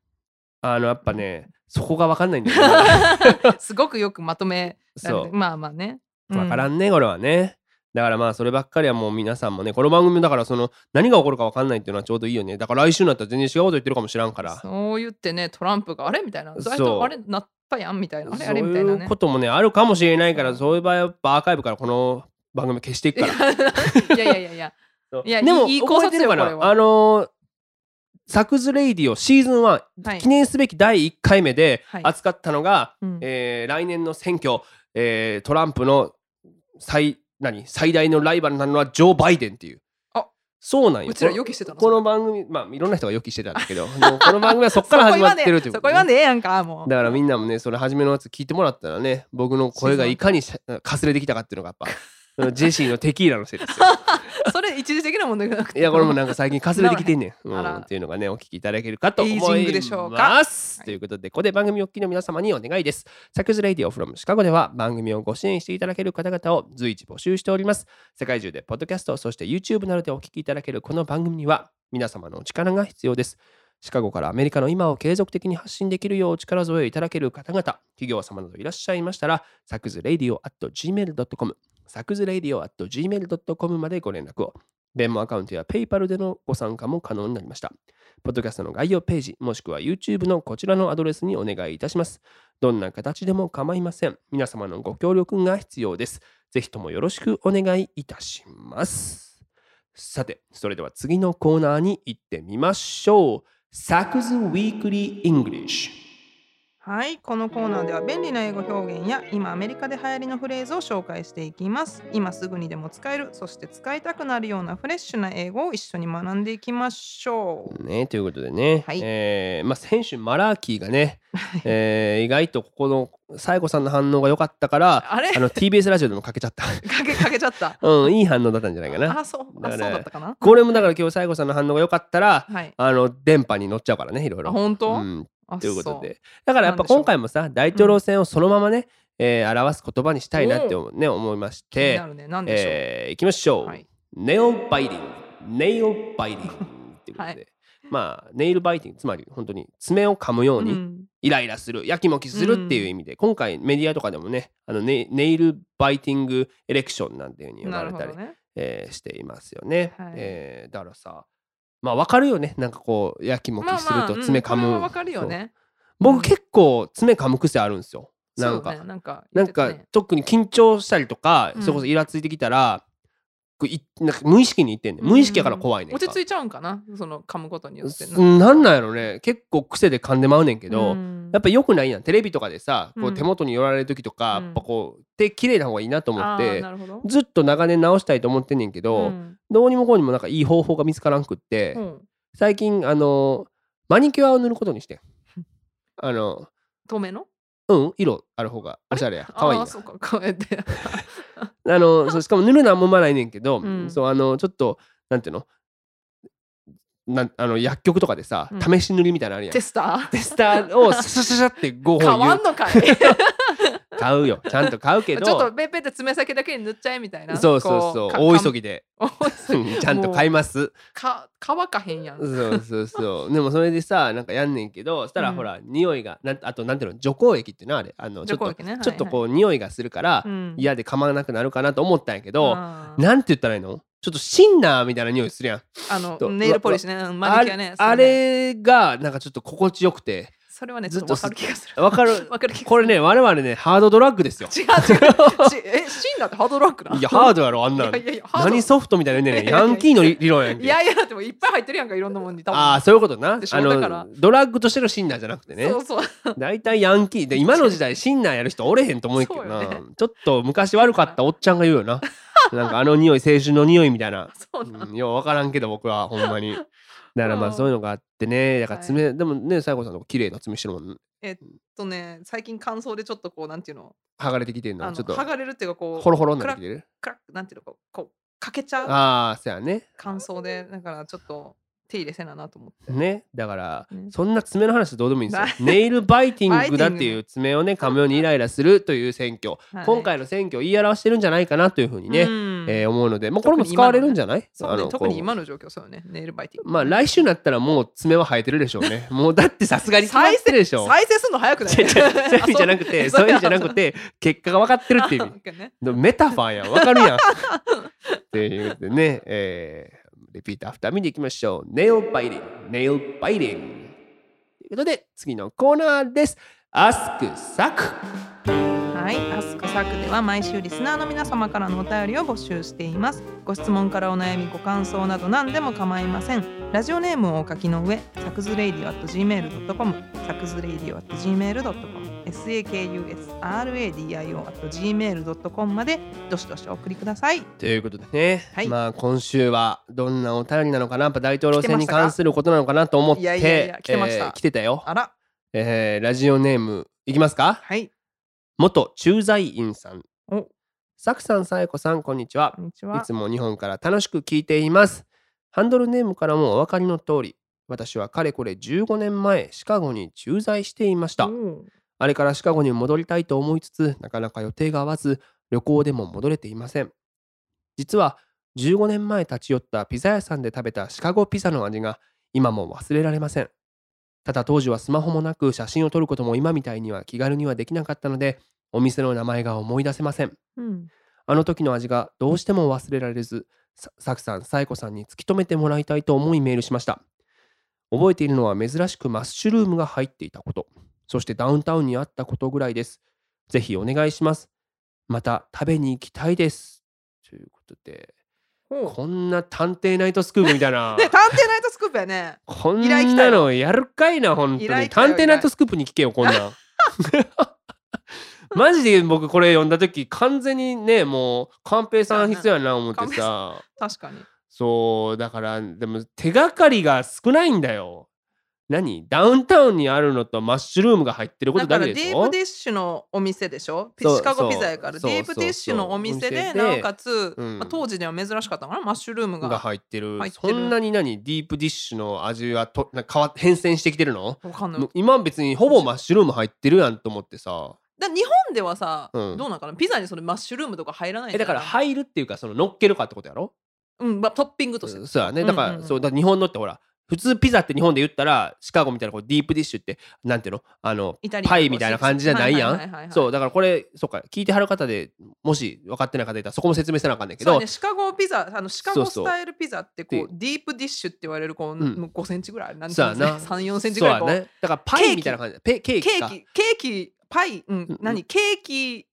あのやっぱねそこが分かんないんだよね。[LAUGHS] すごくよくまとめそう。てまあまあね。分からんんねこれはね。だからまあそればっかりはもう皆さんもねこの番組だからその何が起こるか分かんないっていうのはちょうどいいよね。だから来週になったら全然違うこと言ってるかもしらんから。そう言ってねトランプがあれみたいな。そう。あれなったやんみたいな。あれあそうれみたいないね。うこともねあるかもしれないからうん。そういう場合はやっぱアーカイブからこの番組消していくから。いやいやいやいや。そう。いやでもいいいい考察よこれは。あのーサクズレイディオシーズン1、はい。記念すべき第1回目ではい。扱ったのが、うん。えー来年の選挙、えートランプの最何？最大のライバルなのはジョー・バイデンっていう。あそうなんよ。うちら予期してたの？この番組まあいろんな人が予期してたんだけど [LAUGHS] この番組はそこから始まってるっていう。そこでええやんかもう。だからみんなもねそれ初めのやつ聞いてもらったらね僕の声がいかにし [LAUGHS] かすれてきたかっていうのがやっぱジェシーのテキーラのせいですよ [LAUGHS] [LAUGHS] それ一時的な問題じゃなくて。いやこれもなんか最近かすれてきてんねん、[LAUGHS] うん、っていうのがねお聞きいただけるかと思いエイジングでしょうか？ということでここで番組お聞きの皆様にお願いです。サクズレイディオフロムシカゴでは番組をご支援していただける方々を随時募集しております。世界中でポッドキャストそして YouTube などでお聞きいただけるこの番組には皆様のお力が必要です。シカゴからアメリカの今を継続的に発信できるようお力添えいただける方々、企業様などいらっしゃいましたら、サクズレイディオ at gmail.com、サクズレイディオ at gmail.com までご連絡を。ベンモアカウントや PayPal でのご参加も可能になりました。ポッドキャストの概要ページ、もしくは YouTube のこちらのアドレスにお願いいたします。どんな形でも構いません。皆様のご協力が必要です。ぜひともよろしくお願いいたします。さて、それでは次のコーナーに行ってみましょう。Saku's Weekly English。はい、このコーナーでは便利な英語表現や今アメリカで流行りのフレーズを紹介していきます。今すぐにでも使える、そして使いたくなるようなフレッシュな英語を一緒に学んでいきましょう。ね、ということでね、はいえーまあ、先週 malarkey がね、[LAUGHS] えー意外とここの西郷さんの反応が良かったからあれ？あの TBS ラジオでもかけちゃった、[LAUGHS] かけかけちゃった？[LAUGHS] うん、いい反応だったんじゃないかなあ、そう、あ、そうだったかな？これもだから今日西郷さんの反応が良かったらはい。あの電波に乗っちゃうからねいろいあ、ろ。本当、うん、あということそでだからやっぱ今回もさ大統領選をそのままね、えー表す言葉にしたいなって思,、ね、思いましてね。えー、いきましょう、はい。ネイルバイティング。ネイルバイティングっていうことで、はい。まあネイルバイティングつまり本当に爪を噛むように、うん。イライラするやきもきするっていう意味で、今回メディアとかでもねあのネネイルバイティングエレクションなんていうふうに呼ばなれたり、ね。えーしていますよね、はい。えーだからさまあわかるよね。なんかこうやきもきするとうん。爪噛む、これはわかるよね。僕結構爪噛む癖あるんですよ。なんか、ね、なんかなんか特に緊張したりとか、うん。それこそイラついてきたらなんか無意識に言ってんねん。無意識やから怖いね落ち着いちゃうんかな？その噛むことによって。すなんなんやろね。結構癖で噛んでまうねんけど、うん。やっぱ良くないやん。テレビとかでさこううん手元に寄られる時とか、うん。やっぱこう手綺麗な方がいいなと思ってずっと長年直したいと思ってんねんけど、うん。どうにもこうにもなんかいい方法が見つからんくって、うん。最近あのマニキュアを塗ることにしてん。あの透明 [LAUGHS] の？うん色ある方がおしゃれや。かわいいや。ああそうかこうやって。[LAUGHS] あのそうしかも塗るのはもまないねんけど、うん。そうあのちょっとなんていうの？なんあの薬局とかでさ、うん。試し塗りみたいなのあるやん。テスター？テスターをシャシャシャシャって5変本言う。わんのかい？[LAUGHS] 買うよ。ちゃんと買うけど。ちょっとペッペって爪先だけに塗っちゃえみたいな。そうそうそう。大急ぎで。[LAUGHS] ちゃんと買います。か乾かへんやん。そうそうそう。[LAUGHS] でもそれでさなんかやんねんけどそしたらうん。ほら、匂いがなんあとなんていうの？除香液っていうのあれ。あのちょっと、ねちょっとこう匂いがするからうん。嫌で噛まなくなるかなと思ったんやけど、あー。なんて言ったらいいの？ちょっとシンナーみたいな匂いするやん。あのとネイルポリッシュね。うんマニキュアね。あれがなんかちょっと心地よくてそれはねちずっとわかる気がする。わかる。[LAUGHS] わかる気がする。これね我々ねハードドラッグですよ。違う違う。ち [LAUGHS] えシンナーってハードロックないいやハードやろあんなの。いやいや何ソフトみたいなねヤンキーの理理論やんけ。いやいやだってもういっぱい入ってるやんかいろんなもんに多分。ああそういうことな。でしょあのドラッグとしてのシンナーじゃなくてね。そうそう。大体ヤンキー。で今の時代シンナーやる人おれへんと思うけどな、[LAUGHS] ね。ちょっと昔悪かったおっちゃんが言うよな。なんかあの匂い青春の匂いみたいな、そうなうん、よう分からんけど僕はほんまにだからまうんあそういうのがあってね。だから爪、でもね西郷さんの綺麗な爪してるもん。とね最近乾燥でちょっとこうなんていうの？剥がれてきてんの？あのちょっと剥がれるっていうかこうホロホロになってきてる？クラックなんていうのこうこうかけちゃうああそうやね。乾燥でだからちょっと手入れせななと思って。ね。だから、ねそんな爪の話どうでもいいんですよ。な [LAUGHS] ネイルバイティングだっていう爪をね噛むようにイライラするという選挙、はい。今回の選挙を言い表してるんじゃないかなというふうにね、うんえー思うので、まあ、これも使われるんじゃない？そうね特に今の状況そうよねネイルバイティングまあ来週になったらもう爪は生えてるでしょうね。もうだって [LAUGHS] さすがに決まってるでしょ。再生するの早くない？そういう意味じゃなくて、そういう意味じゃなくて、結果が分かってるっていう意味。[LAUGHS] てねメタファーやん、分かるやん。っていうでね、えー、リピートアフター見ていきましょう。ネイルバイティング、ネイルバイティング。ということで、次のコーナーです。Ask Sack。はい、アスクサクでは毎週リスナーの皆様からのお便りを募集しています。ご質問からお悩み、ご感想など何でも構いません。ラジオネームをお書きの上、サクズレイディオ at gmail.com、サクズレイディオ at gmail.com、sakusradio at gmail.com までどしどしお送りください。ということでね、はい。まあ今週はどんなお便りなのかな、やっぱ大統領選に関することなのかなと思って、来てました。えー来てたよ。あら、えーラジオネームいきますか？はい、元駐在員さんおサクさん、さえこさん、こんにちはこ。んにちは。いつも日本から楽しく聞いています。ハンドルネームからもお分かりの通り、私はかれこれ15年前、シカゴに駐在していました。あれからシカゴに戻りたいと思いつつ、なかなか予定が合わず、旅行でも戻れていません。実は、15年前立ち寄ったピザ屋さんで食べたシカゴピザの味が今も忘れられません。ただ当時はスマホもなく写真を撮ることも今みたいには気軽にはできなかったので、お店の名前が思い出せません。うん、あの時の味がどうしても忘れられず、さサクさん、サイコさんに突き止めてもらいたいと思いメールしました。覚えているのは珍しくマッシュルームが入っていたこと、そしてダウンタウンにあったことぐらいです。ぜひお願いします。また食べに行きたいですということでこんな探偵ナイトスクープみたいな。[LAUGHS] ね探偵ナイトスクープやね。こんなのやるかいな本当に。探偵ナイトスクープに聞けよこんな。ん [LAUGHS] マジで僕これ読んだ時完全にねもう寛平さん必要やな思ってさ。確かに。そうだからでも手がかりが少ないんだよ何？ダウンタウンにあるのとマッシュルームが入ってることだけでしょ？ら deep d ish のお店でしょ？シカゴピザやから deep dish のお店でなおかつ、うん。まあ、当時では珍しかったのかな？マッシュルームが。が入ってる。そんなに何？ deep dish の味はとなんか変わ変遷してきてるの？わかんない。今別にほぼマッシュルーム入ってるやんと思ってさ。だ日本ではさ、うん。どうなんかな？ピザにそれマッシュルームとか入らないんえだからな入るっていうかその乗っけるかってことやろ？うんまあ、トッピングとして、そうやね。だから、うんうんうん。そうだ日本のってほら普通ピザって日本で言ったらシカゴみたいなこう deep dish ってなんていうの？あのパイみたいな感じじゃないやん。そうだからこれそうか聞いてはる方でもし分かってない方いたらそこも説明せなあかんねんけどそうね、シカゴピザあのシカゴスタイルピザってこうでディープディッシュって言われるこう、うん。5センチぐらいなんそうやな。[LAUGHS] 34センチぐらいこう。ね。だからパイみたいな感じ。ペケーキ。か。ケーキケーキパイ、うんうん何？ケーキ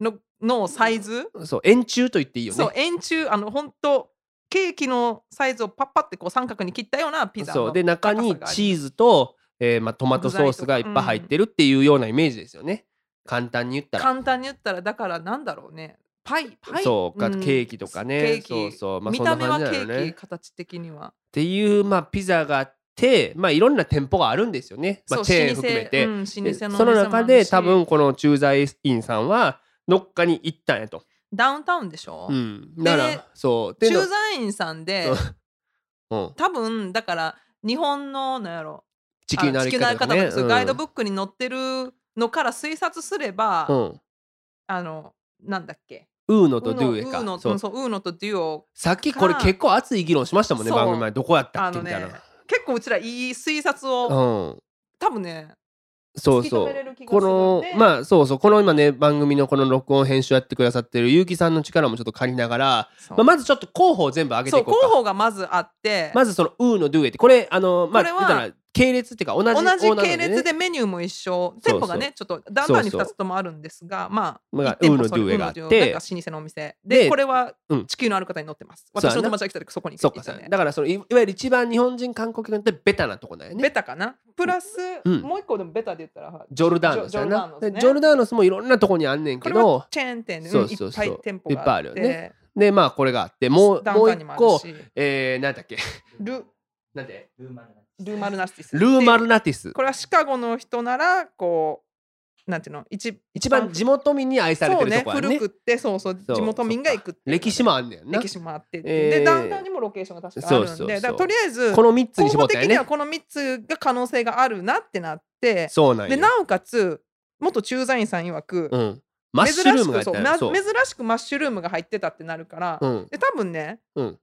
ののサイズ、そう円柱と言っていいよね。そう円柱あの本当ケーキのサイズをパッパってこう三角に切ったようなピザのそう。で中にチーズと、えーまあ、トマトソースがいっぱい入ってるっていうようなイメージですよね。簡単に言ったら。簡単に言ったらだからなんだろうね。パイパイ。そうか。ん。ケーキとかね。そうそう。まあ見そんなた目はケーキ形的には。っていう、まあ、ピザがあって、まあ、いろんな店舗があるんですよね、まあ、チェーン含めて。うん、のその中で多分この駐在員さんはどっかに行ったんやと。ダウンタウンでしょ、うん、だからそう。駐在員さんでう。ん、多分だから日本のなんやろ。地球のあ歩き方ね。とかガイドブッックに載ってるのから推察すれば、うん、あのなんだっけ？ウーノとドゥエか。ウーノそう。そうウーノとデュオさっきこれ結構熱い議論しましたもんね番組前。どこやったあのねっけ？みたいな。結構うちらいい推察を、うん。多分ねそうそう。このまあそうそうこの今ね番組のこの録音編集やってくださってる結城さんの力もちょっと借りながら、そう。まあ、まずちょっと候補を全部上げてそ候いうこうか補がまずあって、まずそのウーのドゥエって。これあのまあこれは言ったら系列っていうか同じ同じ系ね。列でメニューも一緒。店舗がねちょっとダウンタウンに2つともあるんですがまあまあ一店舗ウーノそれドゥエがあって。老舗のお店。ででこれはうん。地球のある方に載ってます。そうやな。私の友達が来た時そこに行ったねだからそのいいわゆる一番日本人観光客にとってベタなとこだよね。ベタかな？プラス、うん。もう一個でもベタで言ったらジョルダーノスやな。ジョジョルダーノスね。でジョルダーノスもいろんなとこにあんねんこれはけどチェーン店で、そうそうそう。いっぱい店舗があるよね。でまあこれがあって。もう一個しえー、なんだっけ。ル。なんでルーマルナスティス。ルーマでルナティス。これはシカゴの人ならこうなんていうの？一一番地元民に愛されてるとこやね。古くってそうそう地元民が行く歴史もあんねんな。歴史もあって。でダウンタウンにもロケーションが確かあるんでだとりあえずこの3つに絞ったよね。はこの3つが可能性があるなってなってそうなんやでなおかつ元駐在員さん曰く、うん。珍しくそう珍しくマッシュルームが入ってたってなるから、うん。で多分ね、うん。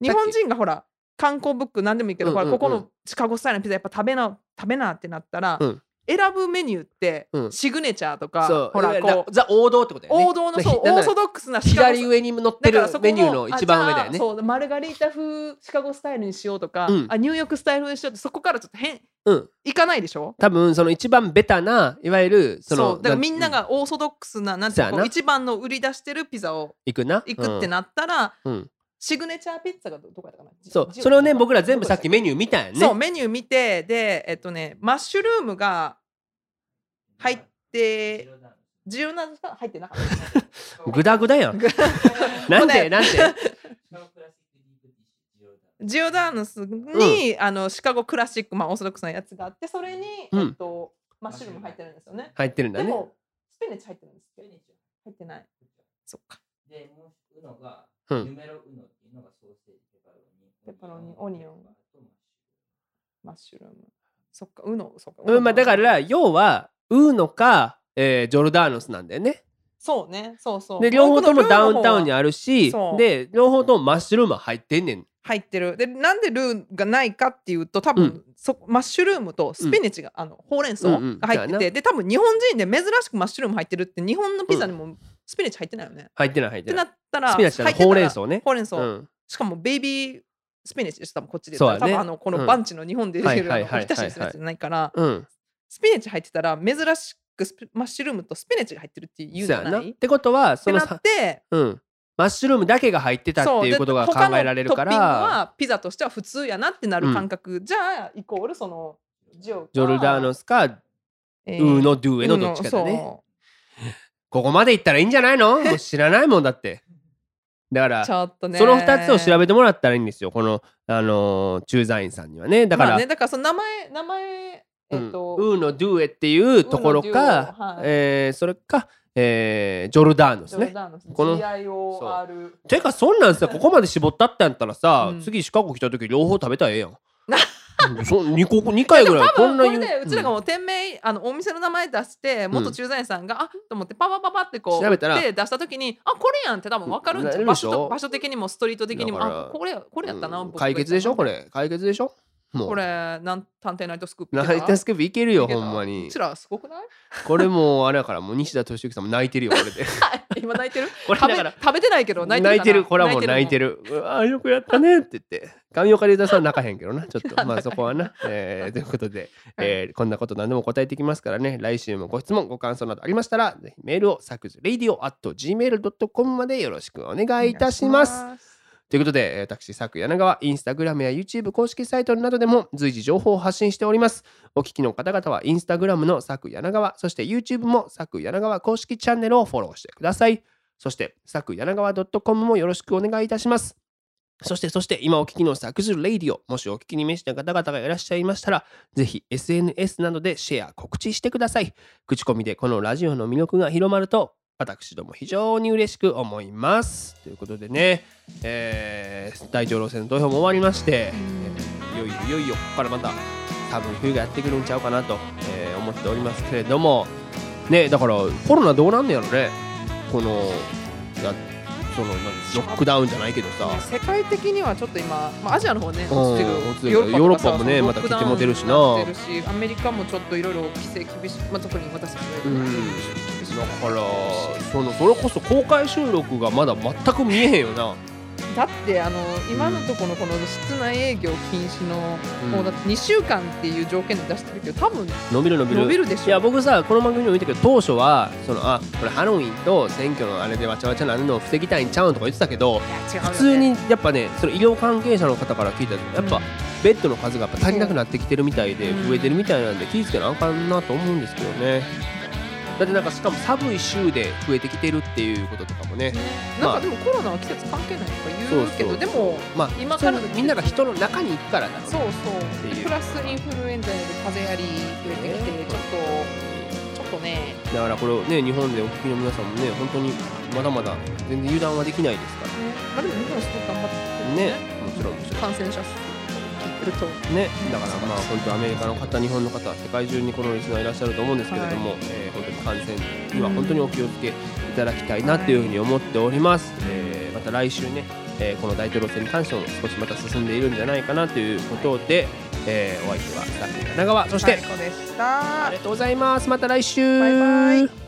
日本人がほら観光ブック何でもいいけど、うんうんうん。ここのシカゴスタイルのピザやっぱ食べな食べなってなったら、うん。選ぶメニューって、うん。シグネチャーとかほらこうザ王道ってことだよね。王道のそう [LAUGHS] オーソドックスなシカゴ左上に載ってるメニューの一番上だよね。そうマルガリータ風シカゴスタイルにしようとか、うん。あニューヨークスタイルにしようってそこからちょっと変うん。いかないでしょ？多分その一番ベタないわゆるそのだからみんながオーソドックスななんていうの一番の売り出してるピザを行くな。行くってなったら、うんうんシグネチャーピッツァがどどこやったかな？そう。ジそれをね僕ら全部さっきメニュー見たんやね。そうメニュー見てでえっとねマッシュルームが入ってジロナズが入ってなかった。[LAUGHS] グダグダやん。ぐ [LAUGHS] なんで？なんで？[LAUGHS] ジオダーヌスに、あのシカゴクラシック、まあ、オーソドックスなやつがあってそれに、うん。えっと、マッシュルーム入ってるんですよね。入ってるんだね。でもスペネチ入ってるんですって入ってない。そっか。で、もううのが、うん。ヌメロウノペパロニオニオン。マッシュルーム。そっか、ウノ、そっか。うんまあだから要はウーノか、えージョルダーノスなんだよね。そうね、そうそう。で両方ともダウンタウンにああるしで両方ともマッシュルームは入ってんねん。入ってる。で、なんでルーがないかっていうと、多分、うん。そマッシュルームとスピネチが、あのほうれん草うんうん。が入ってて、そうやで、多分日本人で珍しくマッシュルーム入ってるって、日本のピザにもスピネチ入ってないよね。入ってない入っっててなない。ったら、スピナチほうれん草ね。ほうれん草。うん。しかもベイビースピネチでしょ多分こっちでそうだね。多分あのこうん。のバンチの日本で出てるあのおひたしにするやつじゃないから、うん。スピネチ入ってたら珍しクスマッシュルームとスピナチが入ってるっていうじゃないっててことはそのなさってうん。マッシュルームだけが入ってたっていうことが考えられるかそうで他のトッピングらはピザとしては普通やなってなる感覚、じゃあイコールそのジョジョルダーノスかウえーノ・ドゥエのどっちかだね。そここまでいったらいいんじゃないの？もう知らないもんだってだからうちょっとね。その2つを調べてもらったらいいんですよ。この、あのー駐在員さんにはね。だから、まあね、だからその名前名前えっと、うんウーノ・ドゥエっていうところか、はい。えーそれか、えージョルダーノですね。ジョルダーノスこの GIOR てかそんなんさ [LAUGHS] ここまで絞ったってやったらさ、うん。次シカゴ来た時両方食べたらええやん。[LAUGHS] [LAUGHS] うんそ2個2回ぐらい多分こ言でうちらがうんもう店名、あのお店の名前出して元駐在員さんが、あと思ってパパパパってこう調べたらで出した時にあこれやんって多分分かるんでしょ？所と場所的にもストリート的にもあこれこれやったな、解決でしょ？これ。解決でしょ？もう。これなん探偵ナイトスクープナイトスクープいけるよほんまに。うちらすごくない？これもうあれやからもう西田敏行さんも泣いてるよこれで。[LAUGHS] 今泣いてる？[LAUGHS] これだから。食べてないけど泣いてる泣いてるこれはもう泣いてるる。うわーよくやったねって言って。[LAUGHS] 上岡龍太さんは泣かへんけどなちょっと。まあそこはな、えーということで、えーこんなこと何でも答えていきますからね。来週もご質問ご感想などありましたらぜひメールをサクズ radio.gmail.com までよろしくお願いいたしますということで、私、佐久柳川、インスタグラムや YouTube 公式サイトなどでも随時情報を発信しております。お聞きの方々は、インスタグラムの佐久柳川、そして YouTube も佐久柳川公式チャンネルをフォローしてください。そして、佐久柳川 .com もよろしくお願いいたします。そして、そして、今お聞きのサクズレイディオ、もしお聞きに召した方々がいらっしゃいましたら、ぜひ SNS などでシェア、告知してください。口コミでこのラジオの魅力が広まると、私ども非常に嬉しく思います。ということでね、えー、大統領選の投票も終わりまして、えーいよいよいよいよここからまた多分冬がやってくるんちゃうかなと、えー思っておりますけれどもねだからコロナどうなんねやろね。このやそのロックダウンじゃないけどさ、世界的にはちょっと今、まあ、アジアの方ねうん落ちてる。落ちてる。ヨーロッパもねまた来てもてるしな。アメリカもちょっといろいろ規制厳しい、まあ、特に私たちがいるうん。厳しい。だからそのそれこそ公開収録がまだ全く見えへんよな、だってあの今のところのこの室内営業禁止の、うん。もうだって2週間っていう条件で出してるけど多分伸びる伸びる。伸びるでしょ。いや僕さこの番組でも言ったけど当初はそのあこれハロウィンと選挙のあれでわちゃわちゃなるのを防ぎたいんちゃうんとか言ってたけどね。普通にやっぱねその医療関係者の方から聞いたらやっぱベッドの数がやっぱ足りなくなってきてるみたいでうん。増えてるみたいなんで気ぃつけなあかんなと思うんですけどねだってなんかしかも寒い週で増えてきてるっていうこととかもね。ね。まあ。なんかでもコロナは季節関係ないとか言うけどそうそう。でもまあ今からみんなが人の中に行くからだろうね。そうてそう。プラスインフルエンザやで風邪やり増えてきてちょっとちょっとね。だからこれをね日本でお聞きの皆さんもね本当にまだまだ全然油断はできないですから。まあでも日本はすごく頑張ってるね。もちろんもちろん。感染者数るとね、だからまあ本当アメリカの方、日本の方、世界中にこのリスナーいらっしゃると思うんですけれども、えー本当に感染には本当にお気をつけいただきたいなというふうに思っております。えーまた来週ね、えーこの大統領選に関しても少しまた進んでいるんじゃないかなということで、えーお相手は佐久神奈川、そして、最高でしたありがとうございます。また来週。バイバイ